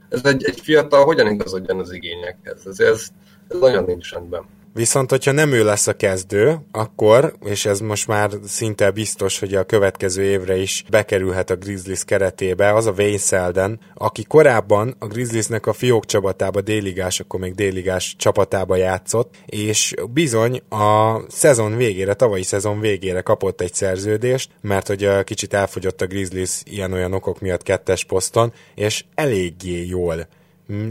ez egy, egy fiatal hogyan igazodjon az igényekhez? Ezért ez, ez nagyon nincs rendben. Viszont, hogyha nem ő lesz a kezdő, akkor, és ez most már szinte biztos, hogy a következő évre is bekerülhet a Grizzlies keretébe, az a Wayne Selden, aki korábban a Grizzliesnek a fiók csapatába, déligás, akkor még déligás csapatába játszott, és bizony a szezon végére, tavalyi szezon végére kapott egy szerződést, mert hogy kicsit elfogyott a Grizzlies ilyen-olyan okok miatt kettes poszton, és eléggé jól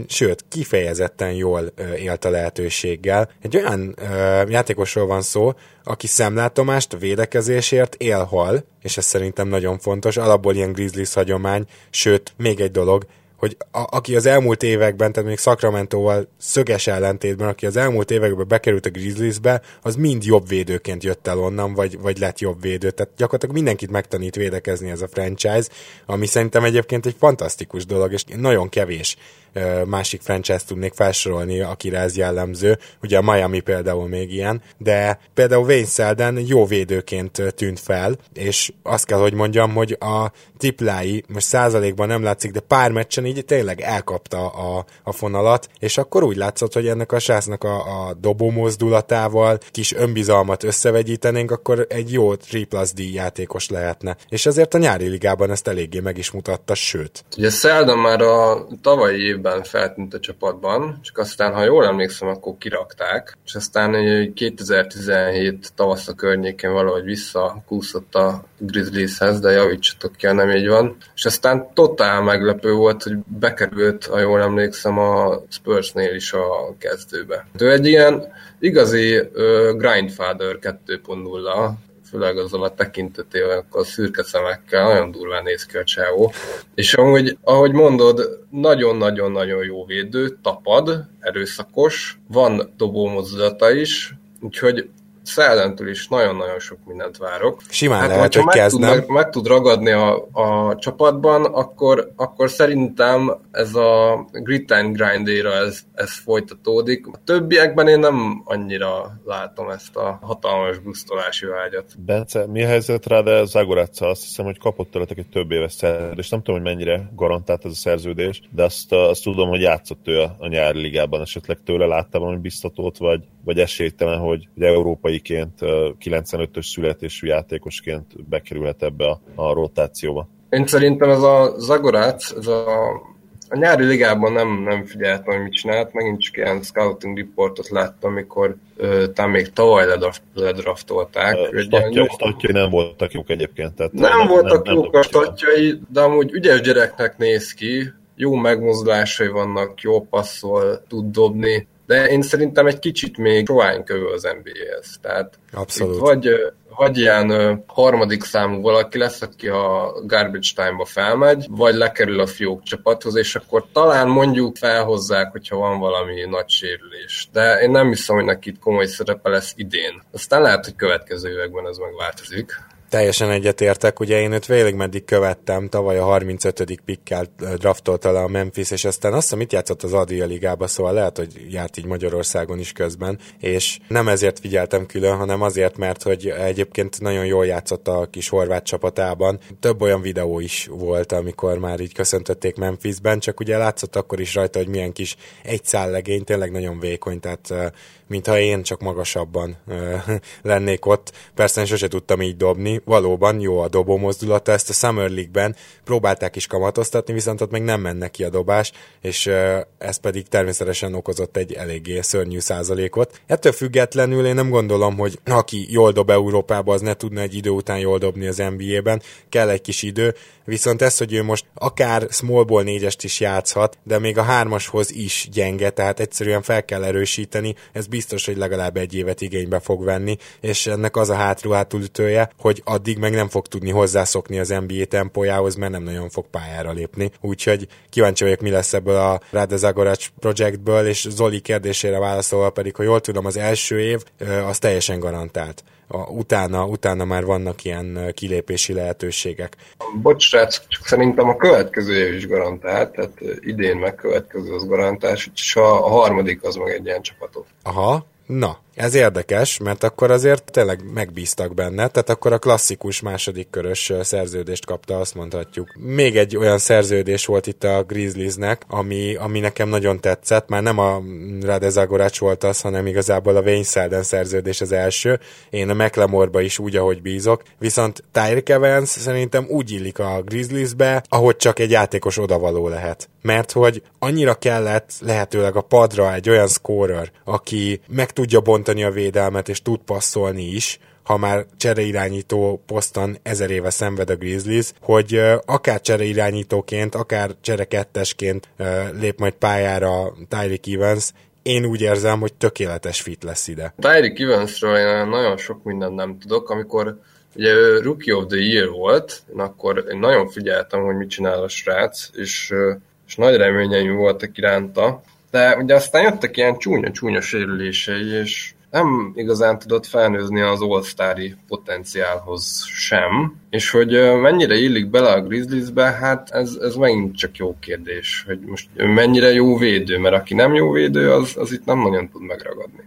sőt, kifejezetten jól élt a lehetőséggel. Egy olyan ö, játékosról van szó, aki szemlátomást védekezésért élhal, és ez szerintem nagyon fontos, alapból ilyen Grizzlies hagyomány, sőt, még egy dolog, hogy a, aki az elmúlt években, tehát még Sacramento-val szöges ellentétben, aki az elmúlt években bekerült a Grizzliesbe, az mind jobb védőként jött el onnan, vagy, vagy lett jobb védő. Tehát gyakorlatilag mindenkit megtanít védekezni ez a franchise, ami szerintem egyébként egy fantasztikus dolog, és nagyon kevés másik franchise tudnék felsorolni, akire ez jellemző. Ugye a Miami például még ilyen, de például Wayne Selden jó védőként tűnt fel, és azt kell, hogy mondjam, hogy a triplái most százalékban nem látszik, de pár meccsen így tényleg elkapta a, a fonalat, és akkor úgy látszott, hogy ennek a srácnak a, a dobó mozdulatával kis önbizalmat összevegyítenénk, akkor egy jó 3 plus D játékos lehetne. És ezért a nyári ligában ezt eléggé meg is mutatta, sőt. Ugye Sheldon már a tavalyi évben feltűnt a csapatban, csak aztán, ha jól emlékszem, akkor kirakták, és aztán 2017 tavasza környékén valahogy visszakúszott a Grizzlieshez, de javítsatok ki, nem így van. És aztán totál meglepő volt, hogy bekerült, ha jól emlékszem, a Spursnél is a kezdőbe. Ő egy ilyen igazi uh, Grindfather 2.0, főleg azzal a tekintetével, a szürke szemekkel, nagyon durván néz ki a csávó. És amúgy, ahogy mondod, nagyon-nagyon-nagyon jó védő, tapad, erőszakos, van dobó mozdulata is, úgyhogy Szellentől is nagyon-nagyon sok mindent várok. Simán hát, lehet, hogy meg tud, meg, meg tud ragadni a, a csapatban, akkor, akkor szerintem ez a grit and grind ez, ez folytatódik. A többiekben én nem annyira látom ezt a hatalmas busztolási vágyat. Bence, mi a helyzet rá, de Zagoráccal azt hiszem, hogy kapott tőletek egy több éves szerződést. Nem tudom, hogy mennyire garantált ez a szerződés, de azt, azt tudom, hogy játszott ő a, a nyári ligában. Esetleg tőle látta valami biztatót, vagy, vagy esélytelen, hogy, hogy európai európaiként, 95-ös születésű játékosként bekerülhet ebbe a, a rotációba. Én szerintem ez a Zagorác, ez a, a nyári ligában nem, nem figyeltem, hogy mit csinált, megint csak ilyen scouting reportot láttam, amikor talán még tavaly ledraft, ledraftolták. Statjai nem voltak jók egyébként. Tehát nem, nem voltak nem, jók nem a statjai, de amúgy ügyes gyereknek néz ki, jó megmozdulásai vannak, jó passzol, tud dobni, de én szerintem egy kicsit még kövő az NBA-hez. Tehát Abszolút. vagy, vagy ilyen harmadik számú valaki lesz, aki a garbage time-ba felmegy, vagy lekerül a fiók csapathoz, és akkor talán mondjuk felhozzák, hogyha van valami nagy sérülés. De én nem hiszem, hogy neki itt komoly szerepe lesz idén. Aztán lehet, hogy következő években ez megváltozik. Teljesen egyetértek, ugye én őt végig meddig követtem, tavaly a 35. pikkel draftolta le a Memphis, és aztán azt hiszem, mit játszott az Adria Ligába, szóval lehet, hogy járt így Magyarországon is közben, és nem ezért figyeltem külön, hanem azért, mert hogy egyébként nagyon jól játszott a kis horvát csapatában. Több olyan videó is volt, amikor már így köszöntötték Memphisben, csak ugye látszott akkor is rajta, hogy milyen kis egy legény, tényleg nagyon vékony, tehát mintha én csak magasabban lennék ott. Persze én sose tudtam így dobni, valóban jó a dobó mozdulata, ezt a Summer League-ben próbálták is kamatoztatni, viszont ott még nem menne ki a dobás, és ez pedig természetesen okozott egy eléggé szörnyű százalékot. Ettől függetlenül én nem gondolom, hogy aki jól dob Európába, az ne tudna egy idő után jól dobni az NBA-ben, kell egy kis idő, viszont ez, hogy ő most akár smallból négyest is játszhat, de még a hármashoz is gyenge, tehát egyszerűen fel kell erősíteni, ez biztos, hogy legalább egy évet igénybe fog venni, és ennek az a hátrú hátulütője, hogy addig meg nem fog tudni hozzászokni az NBA tempójához, mert nem nagyon fog pályára lépni. Úgyhogy kíváncsi vagyok, mi lesz ebből a Rade Zagorac projektből, és Zoli kérdésére válaszolva pedig, hogy jól tudom, az első év az teljesen garantált a, utána, utána már vannak ilyen kilépési lehetőségek. Bocs, srác, csak szerintem a következő év is garantált, tehát idén meg következő az garantás, és a harmadik az meg egy ilyen csapatot. Aha, na, ez érdekes, mert akkor azért tényleg megbíztak benne, tehát akkor a klasszikus második körös szerződést kapta, azt mondhatjuk. Még egy olyan szerződés volt itt a Grizzliesnek, ami, ami nekem nagyon tetszett, már nem a Rade Zagorács volt az, hanem igazából a Wayne Selden szerződés az első. Én a McLemore-ba is úgy, ahogy bízok, viszont Tyreek Evans szerintem úgy illik a Grizzliesbe, ahogy csak egy játékos odavaló lehet. Mert hogy annyira kellett lehetőleg a padra egy olyan scorer, aki meg tudja bontani bontani a védelmet, és tud passzolni is, ha már csereirányító poszton ezer éve szenved a Grizzlies, hogy akár csereirányítóként, akár cserekettesként lép majd pályára Tyreek Evans, én úgy érzem, hogy tökéletes fit lesz ide. Tyreek Evansről én nagyon sok mindent nem tudok, amikor ugye ő Rookie of the Year volt, én akkor én nagyon figyeltem, hogy mit csinál a srác, és, és nagy reményeim voltak iránta, de ugye aztán jöttek ilyen csúnya-csúnya sérülései, és nem igazán tudott felnőzni az all potenciálhoz sem, és hogy mennyire illik bele a Grizzliesbe, hát ez, ez megint csak jó kérdés, hogy most mennyire jó védő, mert aki nem jó védő, az, az itt nem nagyon tud megragadni.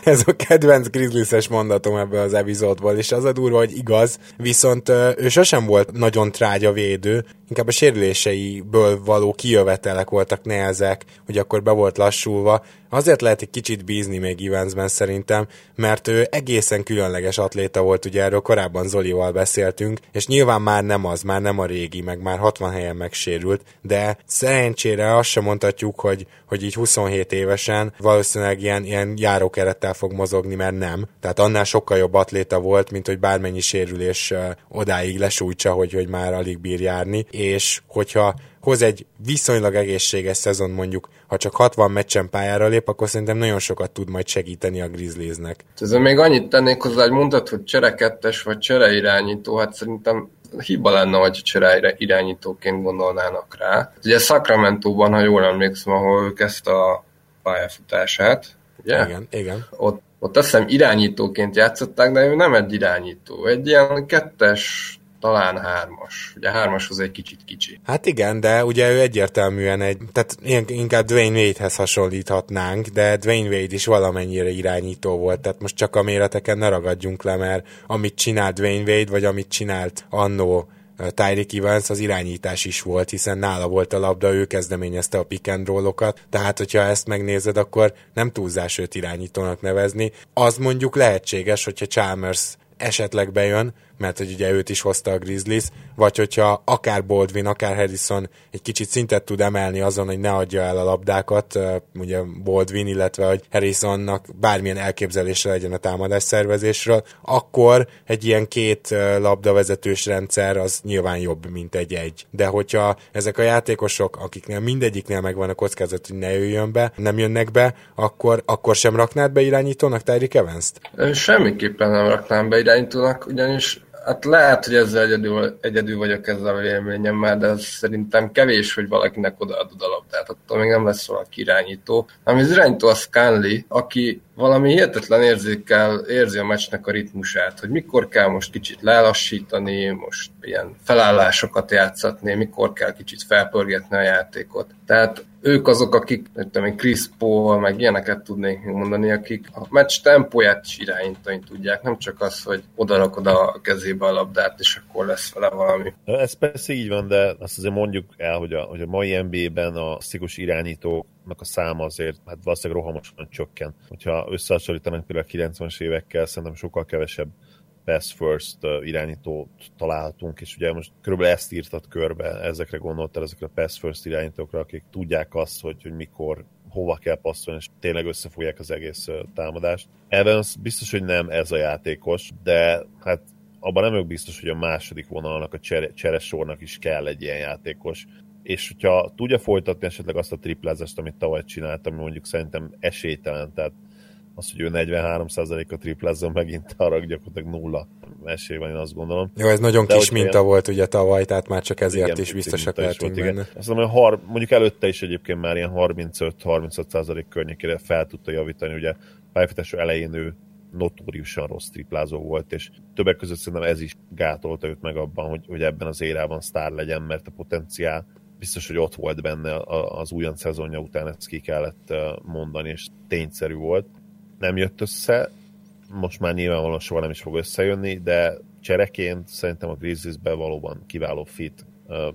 ez a kedvenc Grizzlies-es mondatom ebből az epizódból, és az a durva, hogy igaz, viszont ő sosem volt nagyon trágya védő, inkább a sérüléseiből való kijövetelek voltak nehezek, hogy akkor be volt lassulva. Azért lehet egy kicsit bízni még Evansben szerintem, mert ő egészen különleges atléta volt, ugye erről korábban Zolival beszéltünk, és nyilván már nem az, már nem a régi, meg már 60 helyen megsérült, de szerencsére azt sem mondhatjuk, hogy, hogy így 27 évesen valószínűleg ilyen, ilyen járókerettel fog mozogni, mert nem. Tehát annál sokkal jobb atléta volt, mint hogy bármennyi sérülés odáig lesújtsa, hogy, hogy már alig bír járni és hogyha hoz egy viszonylag egészséges szezon mondjuk, ha csak 60 meccsen pályára lép, akkor szerintem nagyon sokat tud majd segíteni a Grizzliesnek. Ezzel még annyit tennék hozzá, hogy mondtad, hogy cserekettes vagy csereirányító, hát szerintem hiba lenne, hogy csere irányítóként gondolnának rá. Ugye Sacramento-ban, ha jól emlékszem, ahol ő kezdte a pályafutását, ugye? Igen, igen. Ott, ott azt hiszem irányítóként játszották, de ő nem egy irányító. Egy ilyen kettes talán hármas. Ugye hármashoz egy kicsit kicsi. Hát igen, de ugye ő egyértelműen egy, tehát inkább Dwayne Wade-hez hasonlíthatnánk, de Dwayne Wade is valamennyire irányító volt, tehát most csak a méreteken ne ragadjunk le, mert amit csinált Dwayne Wade, vagy amit csinált annó Tyreek Evans az irányítás is volt, hiszen nála volt a labda, ő kezdeményezte a pick and roll-okat, tehát hogyha ezt megnézed, akkor nem túlzás őt irányítónak nevezni. Az mondjuk lehetséges, hogyha Chalmers esetleg bejön, mert hogy ugye őt is hozta a Grizzlies, vagy hogyha akár Baldwin, akár Harrison egy kicsit szintet tud emelni azon, hogy ne adja el a labdákat, ugye Baldwin, illetve hogy Harrisonnak bármilyen elképzelése legyen a támadás szervezésről, akkor egy ilyen két labdavezetős rendszer az nyilván jobb, mint egy egy. De hogyha ezek a játékosok, akiknél mindegyiknél megvan a kockázat, hogy ne jöjjön be, nem jönnek be, akkor, akkor sem raknád be irányítónak Tyreek Evans-t? Semmiképpen nem raknám be irányítónak, ugyanis Hát lehet, hogy ezzel egyedül, egyedül vagyok ezzel a véleményemmel, de ez szerintem kevés, hogy valakinek odaadod a labdát. Attól még nem lesz valaki irányító. Ami az irányító a Scanley, aki valami hihetetlen érzékkel érzi a meccsnek a ritmusát, hogy mikor kell most kicsit lelassítani, most ilyen felállásokat játszatni, mikor kell kicsit felpörgetni a játékot. Tehát ők azok, akik, nem tudom Chris Paul, meg ilyeneket tudnék mondani, akik a meccs tempóját is irányítani tudják, nem csak az, hogy odarakod a kezébe a labdát, és akkor lesz vele valami. Ez persze így van, de azt azért mondjuk el, hogy a, hogy a mai NBA-ben a szikus irányítók a száma azért hát valószínűleg rohamosan csökken. Hogyha összehasonlítanak például a 90-es évekkel, szerintem sokkal kevesebb pass first irányítót találhatunk, és ugye most körülbelül ezt írtad körbe, ezekre gondoltál, ezekre a pass first irányítókra, akik tudják azt, hogy, hogy mikor hova kell passzolni, és tényleg összefogják az egész támadást. Evans biztos, hogy nem ez a játékos, de hát abban nem vagyok biztos, hogy a második vonalnak, a csere, cseresornak is kell egy ilyen játékos, és hogyha tudja folytatni esetleg azt a triplázást, amit tavaly csináltam, mondjuk szerintem esélytelen, tehát az, hogy ő 43%-a triplázzon megint arra gyakorlatilag nulla esély van, én azt gondolom. Jó, ez nagyon De kis minta ilyen... volt ugye tavaly, tehát már csak ezért igen, is biztosak lehetünk benne. Azt mondom, hogy har... mondjuk előtte is egyébként már ilyen 35-35% környékére fel tudta javítani, ugye pályafutású elején ő notóriusan rossz triplázó volt, és többek között szerintem ez is gátolta őt meg abban, hogy, hogy ebben az érában sztár legyen, mert a potenciál biztos, hogy ott volt benne az újon szezonja után, ezt ki kellett mondani, és tényszerű volt. Nem jött össze, most már nyilvánvalóan soha nem is fog összejönni, de csereként szerintem a Grizzliesben valóban kiváló fit.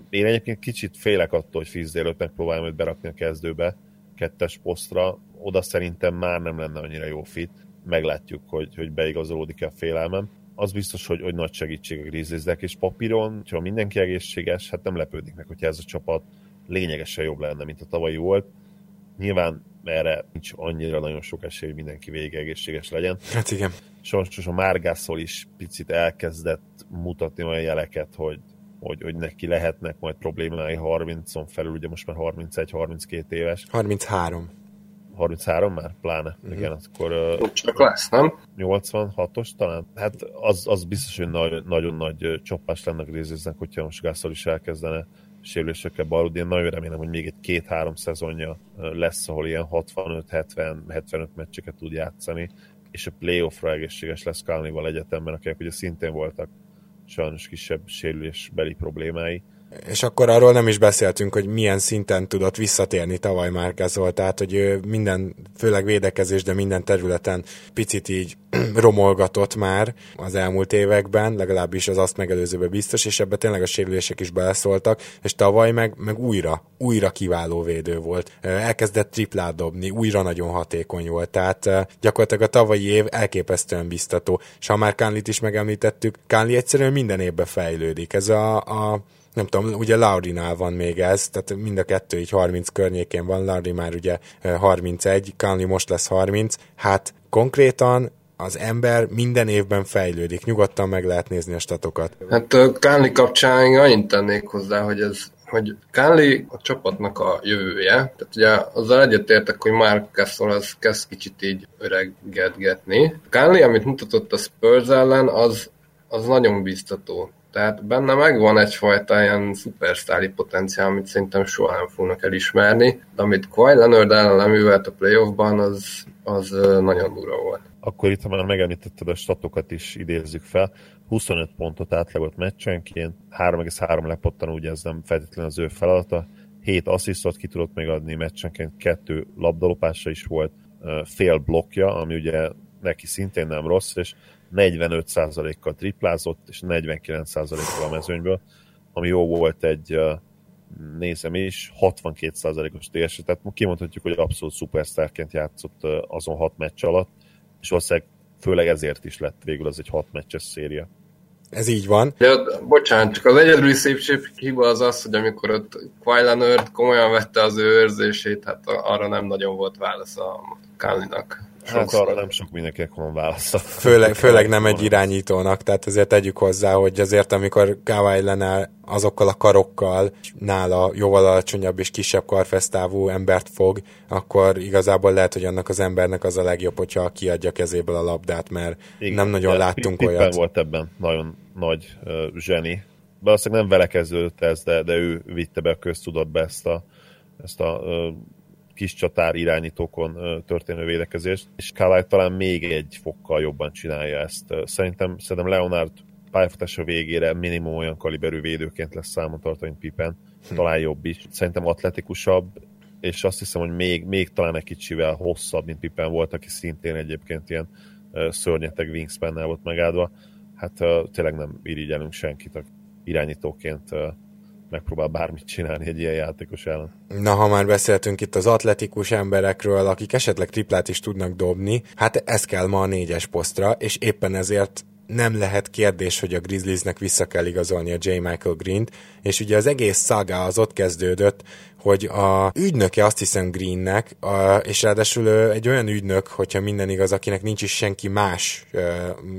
Én egyébként kicsit félek attól, hogy Fizdale megpróbálom őt berakni a kezdőbe, kettes posztra, oda szerintem már nem lenne annyira jó fit. Meglátjuk, hogy, hogy beigazolódik-e a félelmem az biztos, hogy, hogy nagy segítség a Grizzliesnek, és papíron, ha mindenki egészséges, hát nem lepődik meg, hogyha ez a csapat lényegesen jobb lenne, mint a tavalyi volt. Nyilván erre nincs annyira nagyon sok esély, hogy mindenki végig egészséges legyen. Hát igen. Sajnos a Márgászol is picit elkezdett mutatni olyan jeleket, hogy, hogy, hogy neki lehetnek majd problémái 30-on felül, ugye most már 31-32 éves. 33. 33 már, pláne. Mm-hmm. Igen, akkor... Csak lesz, nem? 86-os talán. Hát az, az biztos, hogy nagy, nagyon nagy csapás lenne a Grizzliesnek, hogyha most Gászol is elkezdene sérülésekkel baludni. Én nagyon remélem, hogy még egy két-három szezonja lesz, ahol ilyen 65-70-75 meccseket tud játszani, és a playoffra egészséges lesz Kalnival egyetemben, akik ugye szintén voltak sajnos kisebb sérülésbeli problémái és akkor arról nem is beszéltünk, hogy milyen szinten tudott visszatérni tavaly már Gasol, tehát hogy ő minden, főleg védekezés, de minden területen picit így romolgatott már az elmúlt években, legalábbis az azt megelőzőben biztos, és ebbe tényleg a sérülések is beleszóltak, és tavaly meg, meg újra, újra kiváló védő volt. Elkezdett triplát dobni, újra nagyon hatékony volt, tehát gyakorlatilag a tavalyi év elképesztően biztató. És ha már Kánlit is megemlítettük, Kánli egyszerűen minden évben fejlődik. Ez a, a nem tudom, ugye Laurinál van még ez, tehát mind a kettő így 30 környékén van, Lauri már ugye 31, Conley most lesz 30, hát konkrétan az ember minden évben fejlődik, nyugodtan meg lehet nézni a statokat. Hát Kánli kapcsán én annyit tennék hozzá, hogy ez hogy Kánli a csapatnak a jövője, tehát ugye azzal egyetértek, hogy Mark Gasol az kezd kicsit így öregedgetni. Kánli, amit mutatott a Spurs ellen, az, az nagyon biztató. Tehát benne megvan egyfajta ilyen szupersztári potenciál, amit szerintem soha nem fognak elismerni, de amit Kawhi Leonard ellen leművelt a playoffban, az, az nagyon durva volt. Akkor itt, ha már megemlítetted a statokat is idézzük fel, 25 pontot átlagolt meccsenként, 3,3 lepottan, ugye ez nem feltétlenül az ő feladata, 7 asszisztot ki tudott még meccsenként, kettő labdalopása is volt, fél blokja, ami ugye neki szintén nem rossz, és 45%-kal triplázott, és 49%-kal a mezőnyből, ami jó volt egy, nézem is, 62%-os TS, tehát kimondhatjuk, hogy abszolút szupersztárként játszott azon hat meccs alatt, és valószínűleg főleg ezért is lett végül az egy hat meccses széria. Ez így van. Ja, bocsánat, csak az egyedüli szépség hiba az az, hogy amikor ott Leonard komolyan vette az ő őrzését, hát arra nem nagyon volt válasz a Kállinak Hát arra nem sok mindenkinek van válasza. Főleg, főleg nem egy irányítónak, tehát azért tegyük hozzá, hogy azért amikor Kawai Leonard azokkal a karokkal nála jóval alacsonyabb és kisebb karfesztávú embert fog, akkor igazából lehet, hogy annak az embernek az a legjobb, hogyha kiadja kezéből a labdát, mert Igen, nem nagyon láttunk olyat. volt ebben nagyon nagy uh, zseni. Valószínűleg nem vele kezdődött ez, de, de ő vitte be a köztudatba ezt a, ezt a uh, kis csatár irányítókon történő védekezést, és Kawai talán még egy fokkal jobban csinálja ezt. Szerintem, szerintem Leonard pályafutása végére minimum olyan kaliberű védőként lesz számon tartani, mint Pippen, hm. talán jobb is. Szerintem atletikusabb, és azt hiszem, hogy még, még talán egy kicsivel hosszabb, mint Pippen volt, aki szintén egyébként ilyen szörnyeteg wingspan volt megáldva. Hát tényleg nem irigyelünk senkit irányítóként megpróbál bármit csinálni egy ilyen játékos ellen. Na, ha már beszéltünk itt az atletikus emberekről, akik esetleg triplát is tudnak dobni, hát ez kell ma a négyes posztra, és éppen ezért nem lehet kérdés, hogy a Grizzliesnek vissza kell igazolni a J. Michael Green-t, és ugye az egész szaga az ott kezdődött, hogy a ügynöke azt hiszem Greennek, és ráadásul egy olyan ügynök, hogyha minden igaz, akinek nincs is senki más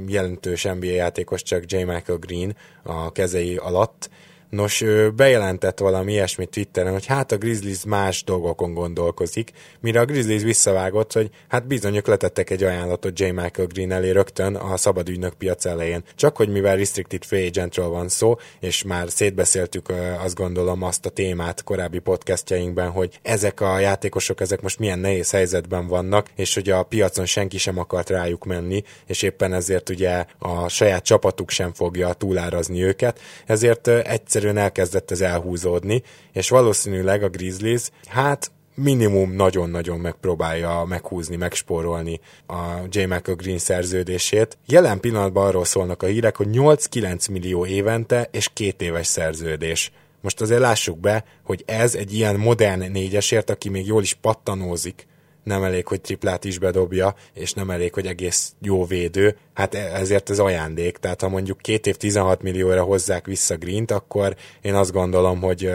jelentős NBA játékos, csak J. Michael Green a kezei alatt, Nos, bejelentett valami ilyesmit Twitteren, hogy hát a Grizzlies más dolgokon gondolkozik, mire a Grizzlies visszavágott, hogy hát bizonyok letettek egy ajánlatot J. Michael Green elé rögtön a szabad ügynök piac elején. Csak hogy mivel restricted free agentről van szó, és már szétbeszéltük azt gondolom azt a témát korábbi podcastjainkben, hogy ezek a játékosok, ezek most milyen nehéz helyzetben vannak, és hogy a piacon senki sem akart rájuk menni, és éppen ezért ugye a saját csapatuk sem fogja túlárazni őket, ezért egyszer egyszerűen elkezdett ez elhúzódni, és valószínűleg a Grizzlies, hát minimum nagyon-nagyon megpróbálja meghúzni, megspórolni a J. Michael Green szerződését. Jelen pillanatban arról szólnak a hírek, hogy 8-9 millió évente és két éves szerződés. Most azért lássuk be, hogy ez egy ilyen modern négyesért, aki még jól is pattanózik, nem elég, hogy triplát is bedobja, és nem elég, hogy egész jó védő, hát e- ezért ez ajándék, tehát ha mondjuk két év 16 millióra hozzák vissza Green-t, akkor én azt gondolom, hogy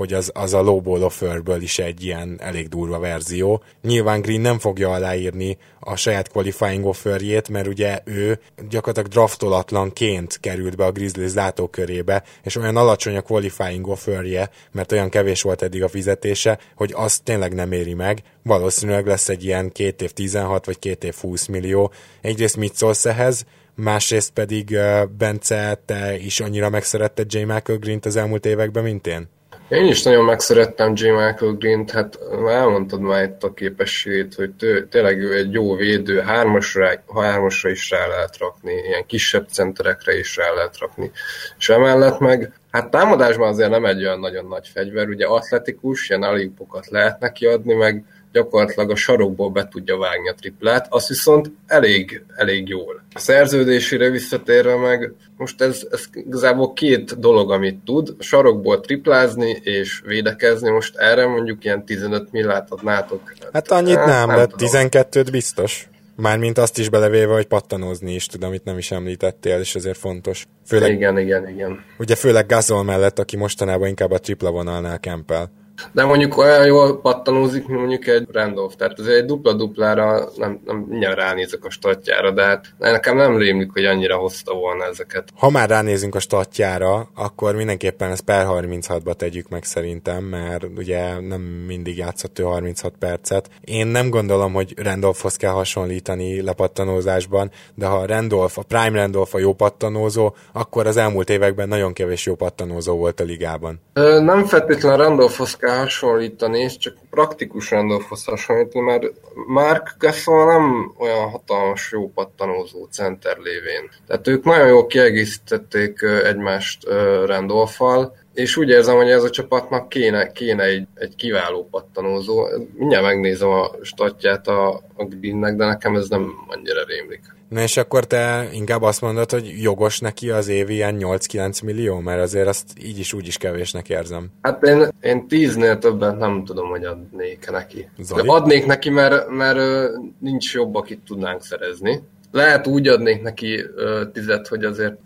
hogy az, az a lowball offerből is egy ilyen elég durva verzió. Nyilván Green nem fogja aláírni a saját qualifying offerjét, mert ugye ő gyakorlatilag draftolatlanként került be a Grizzlies látókörébe, és olyan alacsony a qualifying offerje, mert olyan kevés volt eddig a fizetése, hogy azt tényleg nem éri meg. Valószínűleg lesz egy ilyen két év 16 vagy két év 20 millió. Egyrészt mit szólsz ehhez? másrészt pedig Bence, te is annyira megszeretted J. Michael Green-t az elmúlt években, mint én? Én is nagyon megszerettem J. Michael Green-t, hát elmondtad már itt a képességét, hogy tő, tényleg ő egy jó védő, hármasra, hármasra is rá lehet rakni, ilyen kisebb centerekre is rá lehet rakni. És emellett meg, hát támadásban azért nem egy olyan nagyon nagy fegyver, ugye atletikus, ilyen aliupokat lehet neki adni, meg gyakorlatilag a sarokból be tudja vágni a triplát, azt viszont elég, elég jól. A szerződésére visszatérve meg, most ez, ez igazából két dolog, amit tud, a sarokból triplázni és védekezni, most erre mondjuk ilyen 15 millát adnátok. Hát annyit hát, nem, nem de tudom. 12-t biztos. Mármint azt is belevéve, hogy pattanózni is tud, amit nem is említettél, és ezért fontos. Főleg, igen, igen, igen. Ugye főleg Gasol mellett, aki mostanában inkább a tripla vonalnál kempel. De mondjuk olyan jól pattanózik, mint mondjuk egy Randolph. Tehát ez egy dupla-duplára nem, nem mindjárt ránézek a statjára, de hát nekem nem rémlik, hogy annyira hozta volna ezeket. Ha már ránézünk a statjára, akkor mindenképpen ezt per 36-ba tegyük meg szerintem, mert ugye nem mindig játszott ő 36 percet. Én nem gondolom, hogy Randolphhoz kell hasonlítani lepattanózásban, de ha Randolph, a Prime Randolph a jó pattanózó, akkor az elmúlt években nagyon kevés jó pattanózó volt a ligában. Ö, nem feltétlenül Randolphhoz kell kell hasonlítani, és csak praktikus Randolphhoz hasonlítani, mert Mark Gasol nem olyan hatalmas jó pattanózó center lévén. Tehát ők nagyon jól kiegészítették egymást Randolph-val, és úgy érzem, hogy ez a csapatnak kéne, kéne egy, egy kiváló pattanózó. Mindjárt megnézem a statját a, a Greennek, de nekem ez nem annyira rémlik. Na és akkor te inkább azt mondod, hogy jogos neki az évi ilyen 8-9 millió, mert azért azt így is úgy is kevésnek érzem. Hát én, én tíznél többet nem tudom, hogy adnék neki. Zoli? De adnék neki, mert, mert nincs jobb, akit tudnánk szerezni. Lehet úgy adnék neki tizet, hogy azért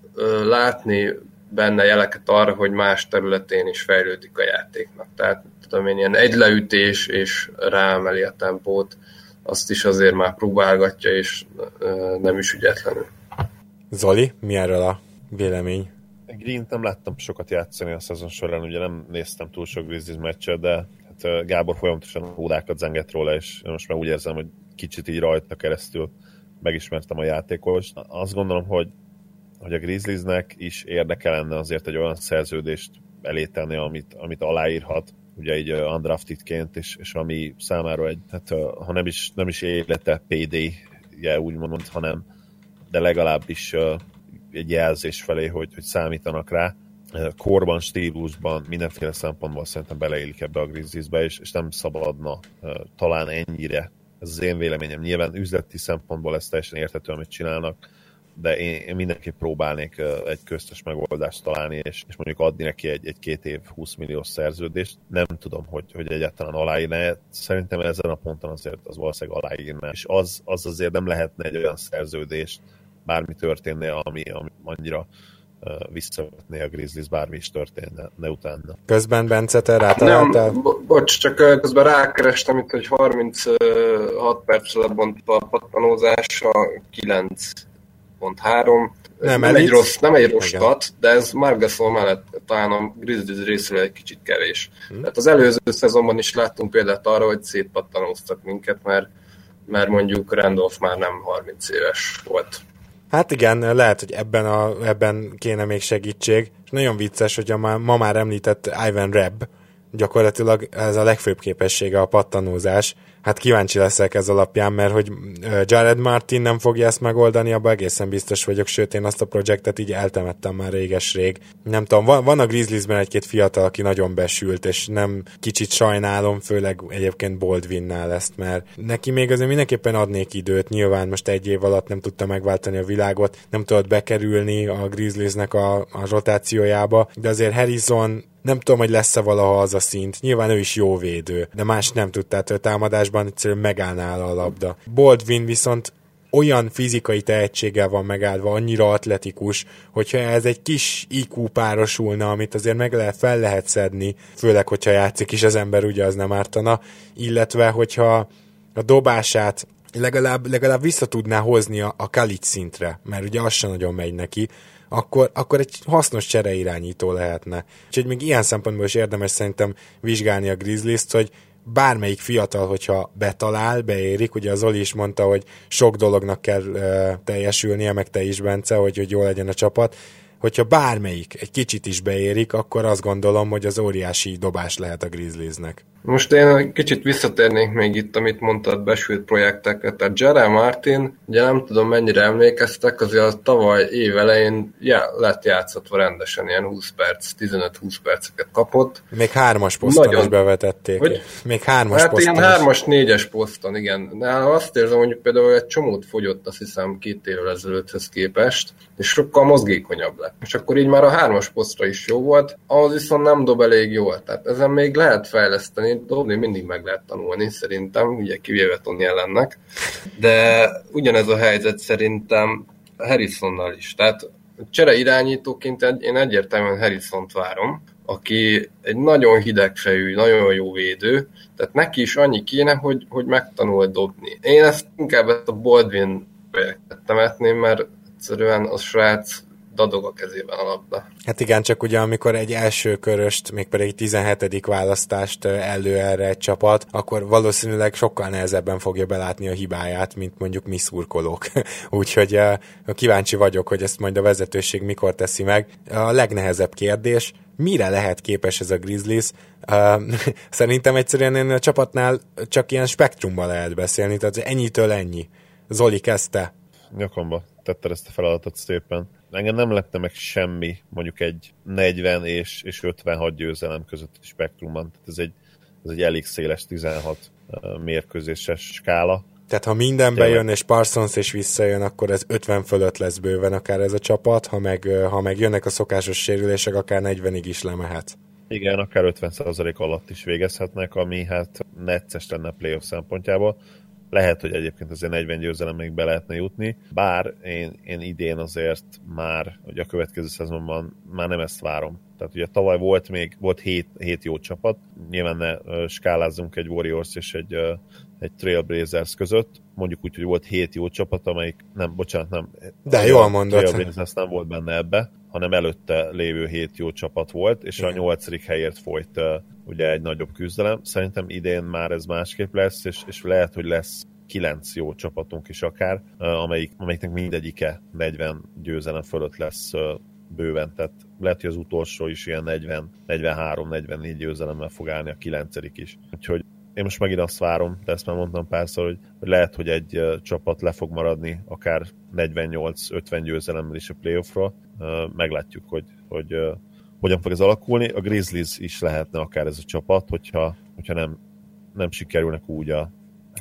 látni benne jeleket arra, hogy más területén is fejlődik a játéknak. Tehát tudom én, ilyen egy leütés és ráemeli a tempót, azt is azért már próbálgatja, és nem is ügyetlenül. Zoli, mi erről a vélemény? Green nem láttam sokat játszani a szezon során, ugye nem néztem túl sok Grizzlies meccset, de hát Gábor folyamatosan hódákat zengett róla, és most már úgy érzem, hogy kicsit így rajta keresztül megismertem a játékost. Azt gondolom, hogy, hogy a Grizzliesnek is érdeke lenne azért egy olyan szerződést elétenni, amit, amit aláírhat, ugye így undraftedként, és, és ami számára egy, hát ha nem is, nem is élete PD-je úgymond, hanem de legalábbis egy jelzés felé, hogy, hogy számítanak rá. Korban, stílusban, mindenféle szempontból szerintem beleélik ebbe a Grizzliesbe, és, és nem szabadna talán ennyire. Ez az én véleményem. Nyilván üzleti szempontból ez teljesen értető, amit csinálnak, de én, én mindenképp próbálnék egy köztes megoldást találni, és, és mondjuk adni neki egy, egy két év 20 milliós szerződést. Nem tudom, hogy, hogy egyáltalán aláírná. Szerintem ezen a ponton azért az valószínűleg aláírná, és az, az azért nem lehetne egy olyan szerződés, bármi történne, ami, ami annyira visszavetné a Grizzlies, bármi is történne ne utána. Közben Bence, te rátaláltál? Nem, bo- bocs, csak közben rákerestem itt, hogy 36 perc lebontva a pattanózás, a 9.3. Nem, nem egy rossz, nem egy rossz stat, de ez Margasol mellett talán a Grizzlies részéről egy kicsit kevés. Hmm. Tehát az előző szezonban is láttunk példát arra, hogy szétpattanóztak minket, mert, mert mondjuk Randolph már nem 30 éves volt. Hát igen, lehet, hogy ebben, a, ebben kéne még segítség. És nagyon vicces, hogy a ma, ma már említett Ivan Rebb, gyakorlatilag ez a legfőbb képessége a pattanózás. Hát kíváncsi leszek ez alapján, mert hogy Jared Martin nem fogja ezt megoldani, abban egészen biztos vagyok, sőt én azt a projektet így eltemettem már réges-rég. Nem tudom, van, van a Grizzliesben egy-két fiatal, aki nagyon besült, és nem kicsit sajnálom, főleg egyébként Baldwinnál ezt, mert neki még azért mindenképpen adnék időt, nyilván most egy év alatt nem tudta megváltani a világot, nem tudott bekerülni a Grizzliesnek a, a rotációjába, de azért Harrison nem tudom, hogy lesz-e valaha az a szint. Nyilván ő is jó védő, de más nem tud, tehát a támadásban egyszerűen megállná a labda. Baldwin viszont olyan fizikai tehetséggel van megáldva, annyira atletikus, hogyha ez egy kis IQ párosulna, amit azért meg lehet, fel lehet szedni, főleg, hogyha játszik is az ember, ugye az nem ártana, illetve, hogyha a dobását legalább, legalább vissza tudná hozni a, a Kalic szintre, mert ugye az sem nagyon megy neki, akkor, akkor egy hasznos csereirányító lehetne. Úgyhogy még ilyen szempontból is érdemes szerintem vizsgálni a Grizzlies-t, hogy bármelyik fiatal, hogyha betalál, beérik, ugye az Oli is mondta, hogy sok dolognak kell uh, teljesülnie, meg te is, Bence, hogy, hogy jó legyen a csapat, hogyha bármelyik egy kicsit is beérik, akkor azt gondolom, hogy az óriási dobás lehet a Grizzliesnek. Most én kicsit visszatérnék még itt, amit mondtad, besült projektekre. Tehát Jerry Martin, ugye nem tudom mennyire emlékeztek, azért a tavaly év elején já, lett játszatva rendesen, ilyen 20 perc, 15-20 perceket kapott. Még hármas poszton Nagyon... is bevetették. Hogy? Még hármas hát poszton ilyen hármas, négyes poszton, igen. De azt érzem, hogy például egy csomót fogyott, azt hiszem, két évvel ezelőtthöz képest, és sokkal mozgékonyabb lett. És akkor így már a hármas posztra is jó volt, ahhoz viszont nem dob elég jól. Tehát ezen még lehet fejleszteni, dobni mindig meg lehet tanulni, szerintem, ugye kivéve Tony ellennek, de ugyanez a helyzet szerintem Harrisonnal is. Tehát csere irányítóként én egyértelműen Harrison-t várom, aki egy nagyon hidegfejű, nagyon jó védő, tehát neki is annyi kéne, hogy, hogy megtanul dobni. Én ezt inkább ezt a Baldwin projektet temetném, mert egyszerűen a srác dadog a kezében a labda. Hát igen, csak ugye amikor egy első köröst, mégpedig 17. választást elő erre egy csapat, akkor valószínűleg sokkal nehezebben fogja belátni a hibáját, mint mondjuk mi szurkolók. Úgyhogy kíváncsi vagyok, hogy ezt majd a vezetőség mikor teszi meg. A legnehezebb kérdés, mire lehet képes ez a Grizzlies? Uh, szerintem egyszerűen én a csapatnál csak ilyen spektrumban lehet beszélni, tehát ennyitől ennyi. Zoli kezdte. Nyakamba tetted ezt a feladatot szépen engem nem lette meg semmi mondjuk egy 40 és, és 56 győzelem közötti spektrumban. Tehát ez egy, ez egy elég széles 16 mérkőzéses skála. Tehát ha minden bejön, és Parsons és visszajön, akkor ez 50 fölött lesz bőven akár ez a csapat, ha meg, ha meg jönnek a szokásos sérülések, akár 40-ig is lemehet. Igen, akár 50% alatt is végezhetnek, ami hát necces lenne a playoff szempontjából. Lehet, hogy egyébként azért 40 győzelem még be lehetne jutni, bár én, én idén azért már, hogy a következő szezonban már nem ezt várom. Tehát ugye tavaly volt még, volt 7, 7 jó csapat, nyilván ne skálázzunk egy Warriors és egy egy Trailblazers között, mondjuk úgy, hogy volt hét jó csapat, amelyik, nem, bocsánat, nem. De jól mondod. Trailblazers nem volt benne ebbe, hanem előtte lévő hét jó csapat volt, és Igen. a nyolcadik helyért folyt ugye egy nagyobb küzdelem. Szerintem idén már ez másképp lesz, és, és lehet, hogy lesz kilenc jó csapatunk is akár, amelyik, amelyiknek mindegyike 40 győzelem fölött lesz bőven, tehát lehet, hogy az utolsó is ilyen 40, 43-44 győzelemmel fog állni, a kilencedik is. Úgyhogy én most megint azt várom, de ezt már mondtam párszor, hogy, hogy lehet, hogy egy uh, csapat le fog maradni akár 48-50 győzelemmel is a playoffról. Uh, meglátjuk, hogy, hogy uh, hogyan fog ez alakulni. A Grizzlies is lehetne akár ez a csapat, hogyha, hogyha nem, nem sikerülnek úgy a,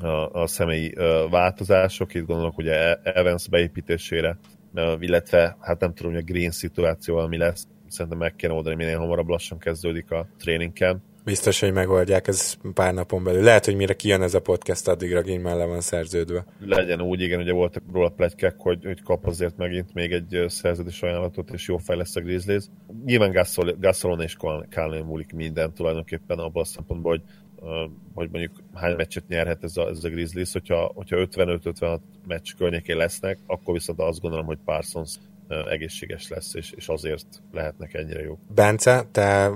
a, a személyi uh, változások. Itt gondolok ugye e- Evans beépítésére, uh, illetve hát nem tudom, hogy a Green szituációval mi lesz. Szerintem meg kéne oldani, minél hamarabb lassan kezdődik a training camp Biztos, hogy megoldják ez pár napon belül. Lehet, hogy mire kijön ez a podcast, addigra Green le van szerződve. Legyen úgy, igen, ugye voltak róla plegykek, hogy, hogy kap azért megint még egy szerződés ajánlatot, és jó fej lesz a Grizzlies. Nyilván Gasol, Gasolon és Kálnén múlik minden tulajdonképpen abban a szempontból, hogy hogy mondjuk hány meccset nyerhet ez a, ez a Grizzlies, hogyha, hogyha 55-56 meccs környékén lesznek, akkor viszont azt gondolom, hogy Parsons egészséges lesz, és, és azért lehetnek ennyire jó. Bence, te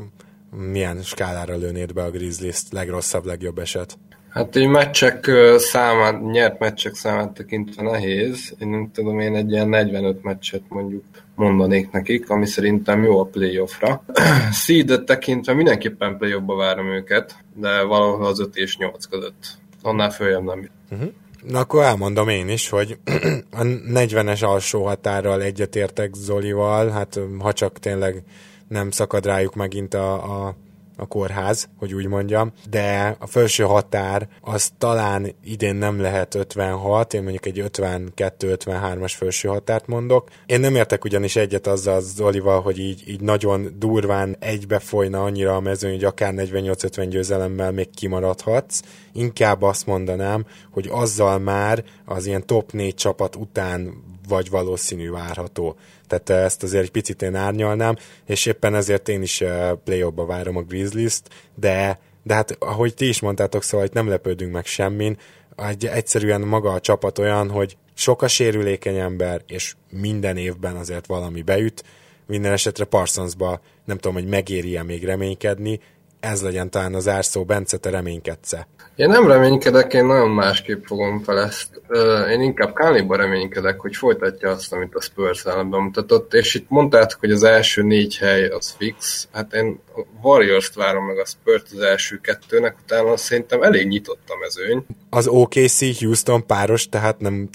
milyen skálára lőnéd be a Grizzlies-t, legrosszabb, legjobb eset? Hát egy meccsek számát, nyert meccsek számát tekintve nehéz. Én nem tudom, én egy ilyen 45 meccset mondjuk mondanék nekik, ami szerintem jó a playoffra. Seedet tekintve mindenképpen playoffba várom őket, de valahol az 5 és 8 között. Annál följebb nem. Uh-huh. Na akkor elmondom én is, hogy a 40-es alsó határral egyetértek Zolival, hát ha csak tényleg nem szakad rájuk megint a, a a kórház, hogy úgy mondjam, de a felső határ az talán idén nem lehet 56, én mondjuk egy 52-53-as felső határt mondok. Én nem értek ugyanis egyet azzal az Olival, hogy így, így nagyon durván egybe folyna annyira a mezőny, hogy akár 48-50 győzelemmel még kimaradhatsz. Inkább azt mondanám, hogy azzal már az ilyen top 4 csapat után vagy valószínű várható. Tehát ezt azért egy picit én árnyalnám, és éppen ezért én is eh, play ba várom a Grizzlies-t, de, de hát ahogy ti is mondtátok, szóval itt nem lepődünk meg semmin, egy, egyszerűen maga a csapat olyan, hogy sok a sérülékeny ember, és minden évben azért valami beüt, minden esetre Parsonsba nem tudom, hogy megéri-e még reménykedni, ez legyen talán az árszó, Bence, te reménykedsz Én nem reménykedek, én nagyon másképp fogom fel ezt. Én inkább Káliba reménykedek, hogy folytatja azt, amit a Spurs ellen bemutatott, és itt mondtátok, hogy az első négy hely az fix. Hát én a Warriors-t várom meg a spurs az első kettőnek, utána szerintem elég nyitott a mezőny. Az OKC Houston páros, tehát nem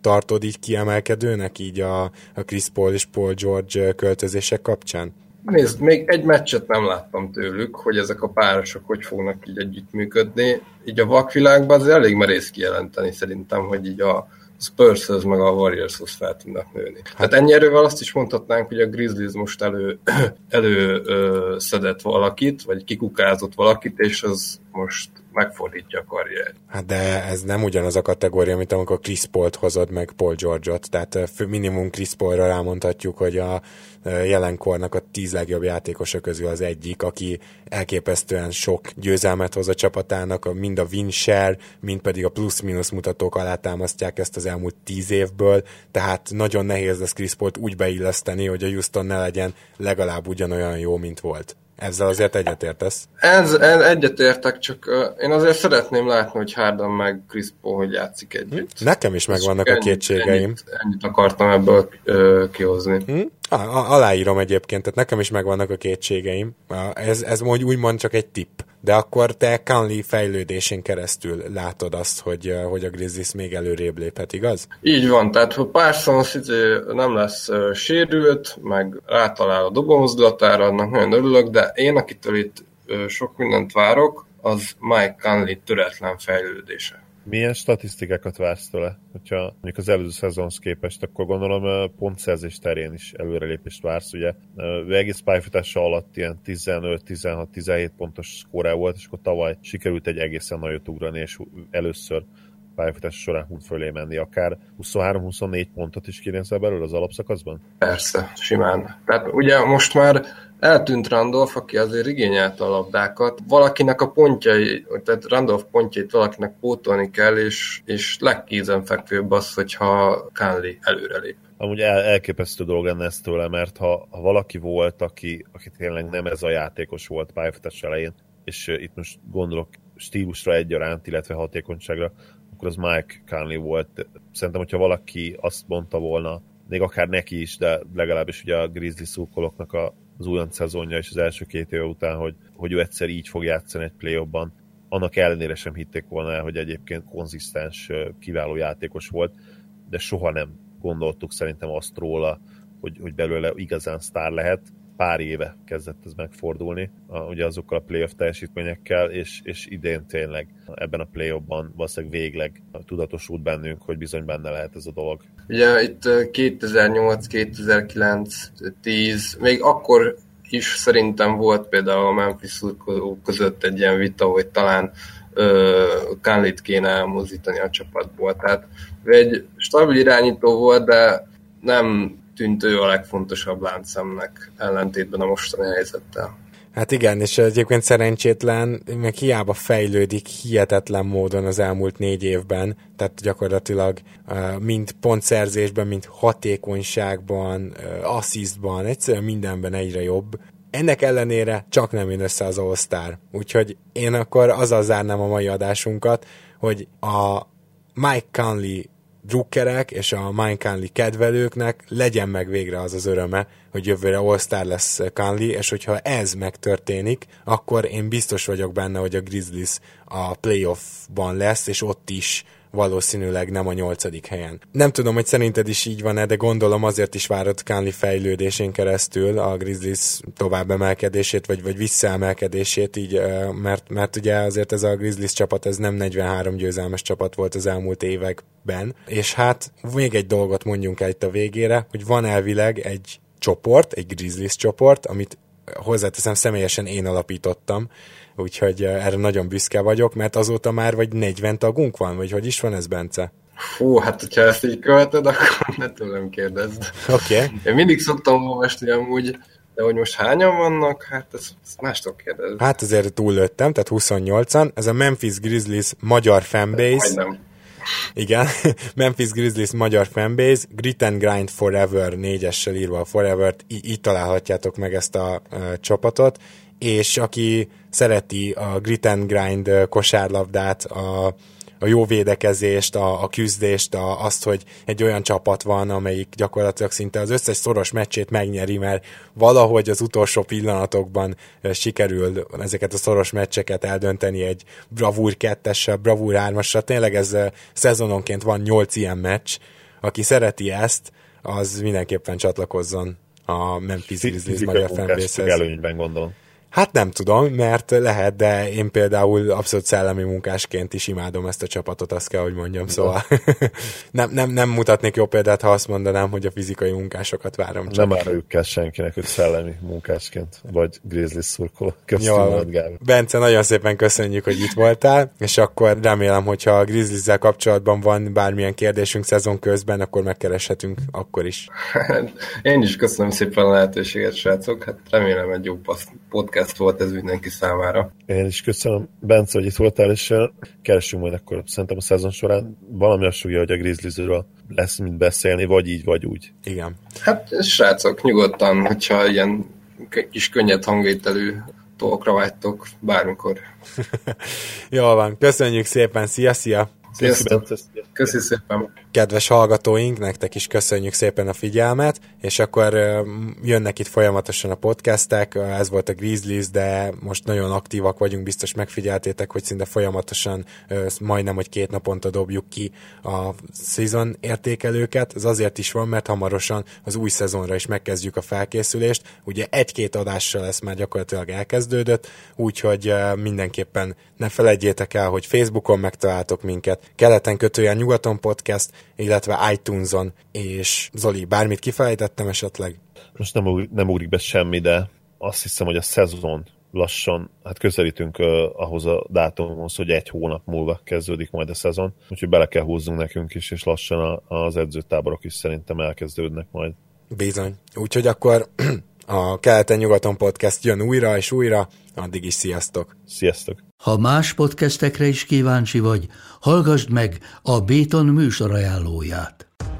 tartod így kiemelkedőnek így a, a Chris Paul és Paul George költözések kapcsán? Nézd, még egy meccset nem láttam tőlük, hogy ezek a párosok hogy fognak így együttműködni. Így a vakvilágban az elég merész kijelenteni szerintem, hogy így a spurs meg a Warriors-hoz fel tudnak nőni. Hát ennyi erővel azt is mondhatnánk, hogy a Grizzlies most elő, elő ö, szedett valakit, vagy kikukázott valakit, és az most megfordítja a karrier. Hát de ez nem ugyanaz a kategória, mint amikor Chris Paul-t hozod meg Paul George-ot, tehát minimum Chris Paul-ra rámondhatjuk, hogy a jelenkornak a tíz legjobb játékosa közül az egyik, aki elképesztően sok győzelmet hoz a csapatának, mind a win share, mind pedig a plusz-minusz mutatók alátámasztják ezt az elmúlt tíz évből, tehát nagyon nehéz lesz Chris Paul-t úgy beilleszteni, hogy a Houston ne legyen legalább ugyanolyan jó, mint volt. Ezzel azért egyetértesz? Ez, ez egyetértek, csak uh, én azért szeretném látni, hogy Harden meg Chris Paul hogy játszik együtt. Hm? Nekem is megvannak a kétségeim. Ennyit, ennyit akartam ebből uh, kihozni. Hm? Ah, aláírom egyébként, tehát nekem is megvannak a kétségeim. Ez, ez úgy, úgymond csak egy tipp. De akkor te Conley fejlődésén keresztül látod azt, hogy, hogy a Grizzlies még előrébb léphet, igaz? Így van, tehát ha Parsons izé nem lesz uh, sérült, meg rátalál a dobómozdulatára, annak nagyon örülök, de én, akitől itt uh, sok mindent várok, az Mike Conley töretlen fejlődése. Milyen statisztikákat vársz tőle? Hogyha mondjuk az előző szezonhoz képest, akkor gondolom pontszerzés terén is előrelépést vársz, ugye? Egész pályafutása alatt ilyen 15-16-17 pontos szkóra volt, és akkor tavaly sikerült egy egészen nagyot ugrani, és először pályafutás során tud fölé menni, akár 23-24 pontot is kirendszer belőle az alapszakaszban? Persze, simán. Tehát ugye most már eltűnt Randolph, aki azért igényelte a labdákat. Valakinek a pontjai, tehát Randolph pontjait valakinek pótolni kell, és, és legkézenfekvőbb az, hogyha Kánli előrelép. Amúgy el, elképesztő dolog lenne ez tőle, mert ha, ha valaki volt, aki, aki tényleg nem ez a játékos volt pályafutás elején, és itt most gondolok stílusra egyaránt, illetve hatékonyságra, akkor az Mike Conley volt. Szerintem, hogyha valaki azt mondta volna, még akár neki is, de legalábbis ugye a Grizzly szurkolóknak a, az újonc szezonja és az első két év után, hogy, hogy ő egyszer így fog játszani egy play ban annak ellenére sem hitték volna el, hogy egyébként konzisztens, kiváló játékos volt, de soha nem gondoltuk szerintem azt róla, hogy, hogy belőle igazán sztár lehet pár éve kezdett ez megfordulni, a, ugye azokkal a playoff teljesítményekkel, és, és idén tényleg ebben a playoffban valószínűleg végleg tudatosult bennünk, hogy bizony benne lehet ez a dolog. Ugye itt 2008, 2009, 10, még akkor is szerintem volt például a Memphis között egy ilyen vita, hogy talán Kánlit kéne elmozdítani a csapatból. Tehát egy stabil irányító volt, de nem tűnt ő a legfontosabb láncszemnek ellentétben a mostani helyzettel. Hát igen, és egyébként szerencsétlen, meg hiába fejlődik hihetetlen módon az elmúlt négy évben, tehát gyakorlatilag mind pontszerzésben, mind hatékonyságban, asszisztban, egyszerűen mindenben egyre jobb. Ennek ellenére csak nem jön össze az all Úgyhogy én akkor azzal zárnám a mai adásunkat, hogy a Mike Conley drukkerek és a Mike Conley kedvelőknek legyen meg végre az az öröme, hogy jövőre All-Star lesz Conley, és hogyha ez megtörténik, akkor én biztos vagyok benne, hogy a Grizzlies a playoffban lesz, és ott is valószínűleg nem a nyolcadik helyen. Nem tudom, hogy szerinted is így van-e, de gondolom azért is várod Kánli fejlődésén keresztül a Grizzlies tovább emelkedését, vagy, vagy visszaemelkedését, így, mert, mert ugye azért ez a Grizzlies csapat, ez nem 43 győzelmes csapat volt az elmúlt években, és hát még egy dolgot mondjunk el itt a végére, hogy van elvileg egy csoport, egy Grizzlies csoport, amit hozzáteszem személyesen én alapítottam, úgyhogy eh, erre nagyon büszke vagyok, mert azóta már vagy 40 tagunk van, vagy hogy is van ez, Bence? Fú, hát hogyha ezt így követed, akkor ne tőlem kérdezd. Oké. Okay. Én mindig szoktam olvasni amúgy, de hogy most hányan vannak, hát ezt, ezt mástól kérdez. Hát azért túllőttem, tehát 28-an. Ez a Memphis Grizzlies magyar fanbase. Majdnem. Igen, Memphis Grizzlies magyar fanbase, Grit and Grind Forever négyessel írva a Forever-t, így, így találhatjátok meg ezt a, a csapatot, és aki szereti a grit and grind kosárlabdát, a, a jó védekezést, a, a küzdést, a, azt, hogy egy olyan csapat van, amelyik gyakorlatilag szinte az összes szoros meccsét megnyeri, mert valahogy az utolsó pillanatokban sikerül ezeket a szoros meccseket eldönteni egy bravúr kettessel, bravúr hármassal. Tényleg ez szezononként van nyolc ilyen meccs. Aki szereti ezt, az mindenképpen csatlakozzon a Memphis Grizzlies magyar fanbase előnyben gondolom. Hát nem tudom, mert lehet, de én például abszolút szellemi munkásként is imádom ezt a csapatot, azt kell, hogy mondjam, szóval nem, nem, nem mutatnék jó példát, ha azt mondanám, hogy a fizikai munkásokat várom. Csak. Nem áruljuk kell senkinek, hogy szellemi munkásként, vagy Grizzly szurkoló. Köszönöm, Bence, nagyon szépen köszönjük, hogy itt voltál, és akkor remélem, hogyha a grizzlies kapcsolatban van bármilyen kérdésünk szezon közben, akkor megkereshetünk akkor is. én is köszönöm szépen a lehetőséget, srácok. Hát remélem egy jó podcast podcast volt ez mindenki számára. Én is köszönöm, Bence, hogy itt voltál, és keresünk majd akkor szerintem a szezon során valami azt hogy a Grizzliesről lesz mit beszélni, vagy így, vagy úgy. Igen. Hát srácok, nyugodtan, hogyha ilyen kis könnyed hangvételű dolgokra vágytok, bármikor. Jól van, köszönjük szépen, szia, szia! Sziasztok! Köszi szépen! Kedves hallgatóink, nektek is köszönjük szépen a figyelmet, és akkor jönnek itt folyamatosan a podcastek, ez volt a Grizzlies, de most nagyon aktívak vagyunk, biztos megfigyeltétek, hogy szinte folyamatosan majdnem, hogy két naponta dobjuk ki a szezon értékelőket. Ez azért is van, mert hamarosan az új szezonra is megkezdjük a felkészülést. Ugye egy-két adással lesz már gyakorlatilag elkezdődött, úgyhogy mindenképpen ne felejtjétek el, hogy Facebookon megtaláltok minket, keleten kötően nyugaton podcast, illetve iTunes-on, és Zoli, bármit kifelejtettem esetleg? Most nem, ugrik, nem ugrik be semmi, de azt hiszem, hogy a szezon lassan, hát közelítünk ahhoz a dátumhoz, hogy egy hónap múlva kezdődik majd a szezon, úgyhogy bele kell húznunk nekünk is, és lassan az edzőtáborok is szerintem elkezdődnek majd. Bizony. Úgyhogy akkor a Keleten-nyugaton podcast jön újra és újra, addig is sziasztok! Sziasztok! Ha más podcastekre is kíváncsi vagy, hallgassd meg a Béton műsor ajánlóját.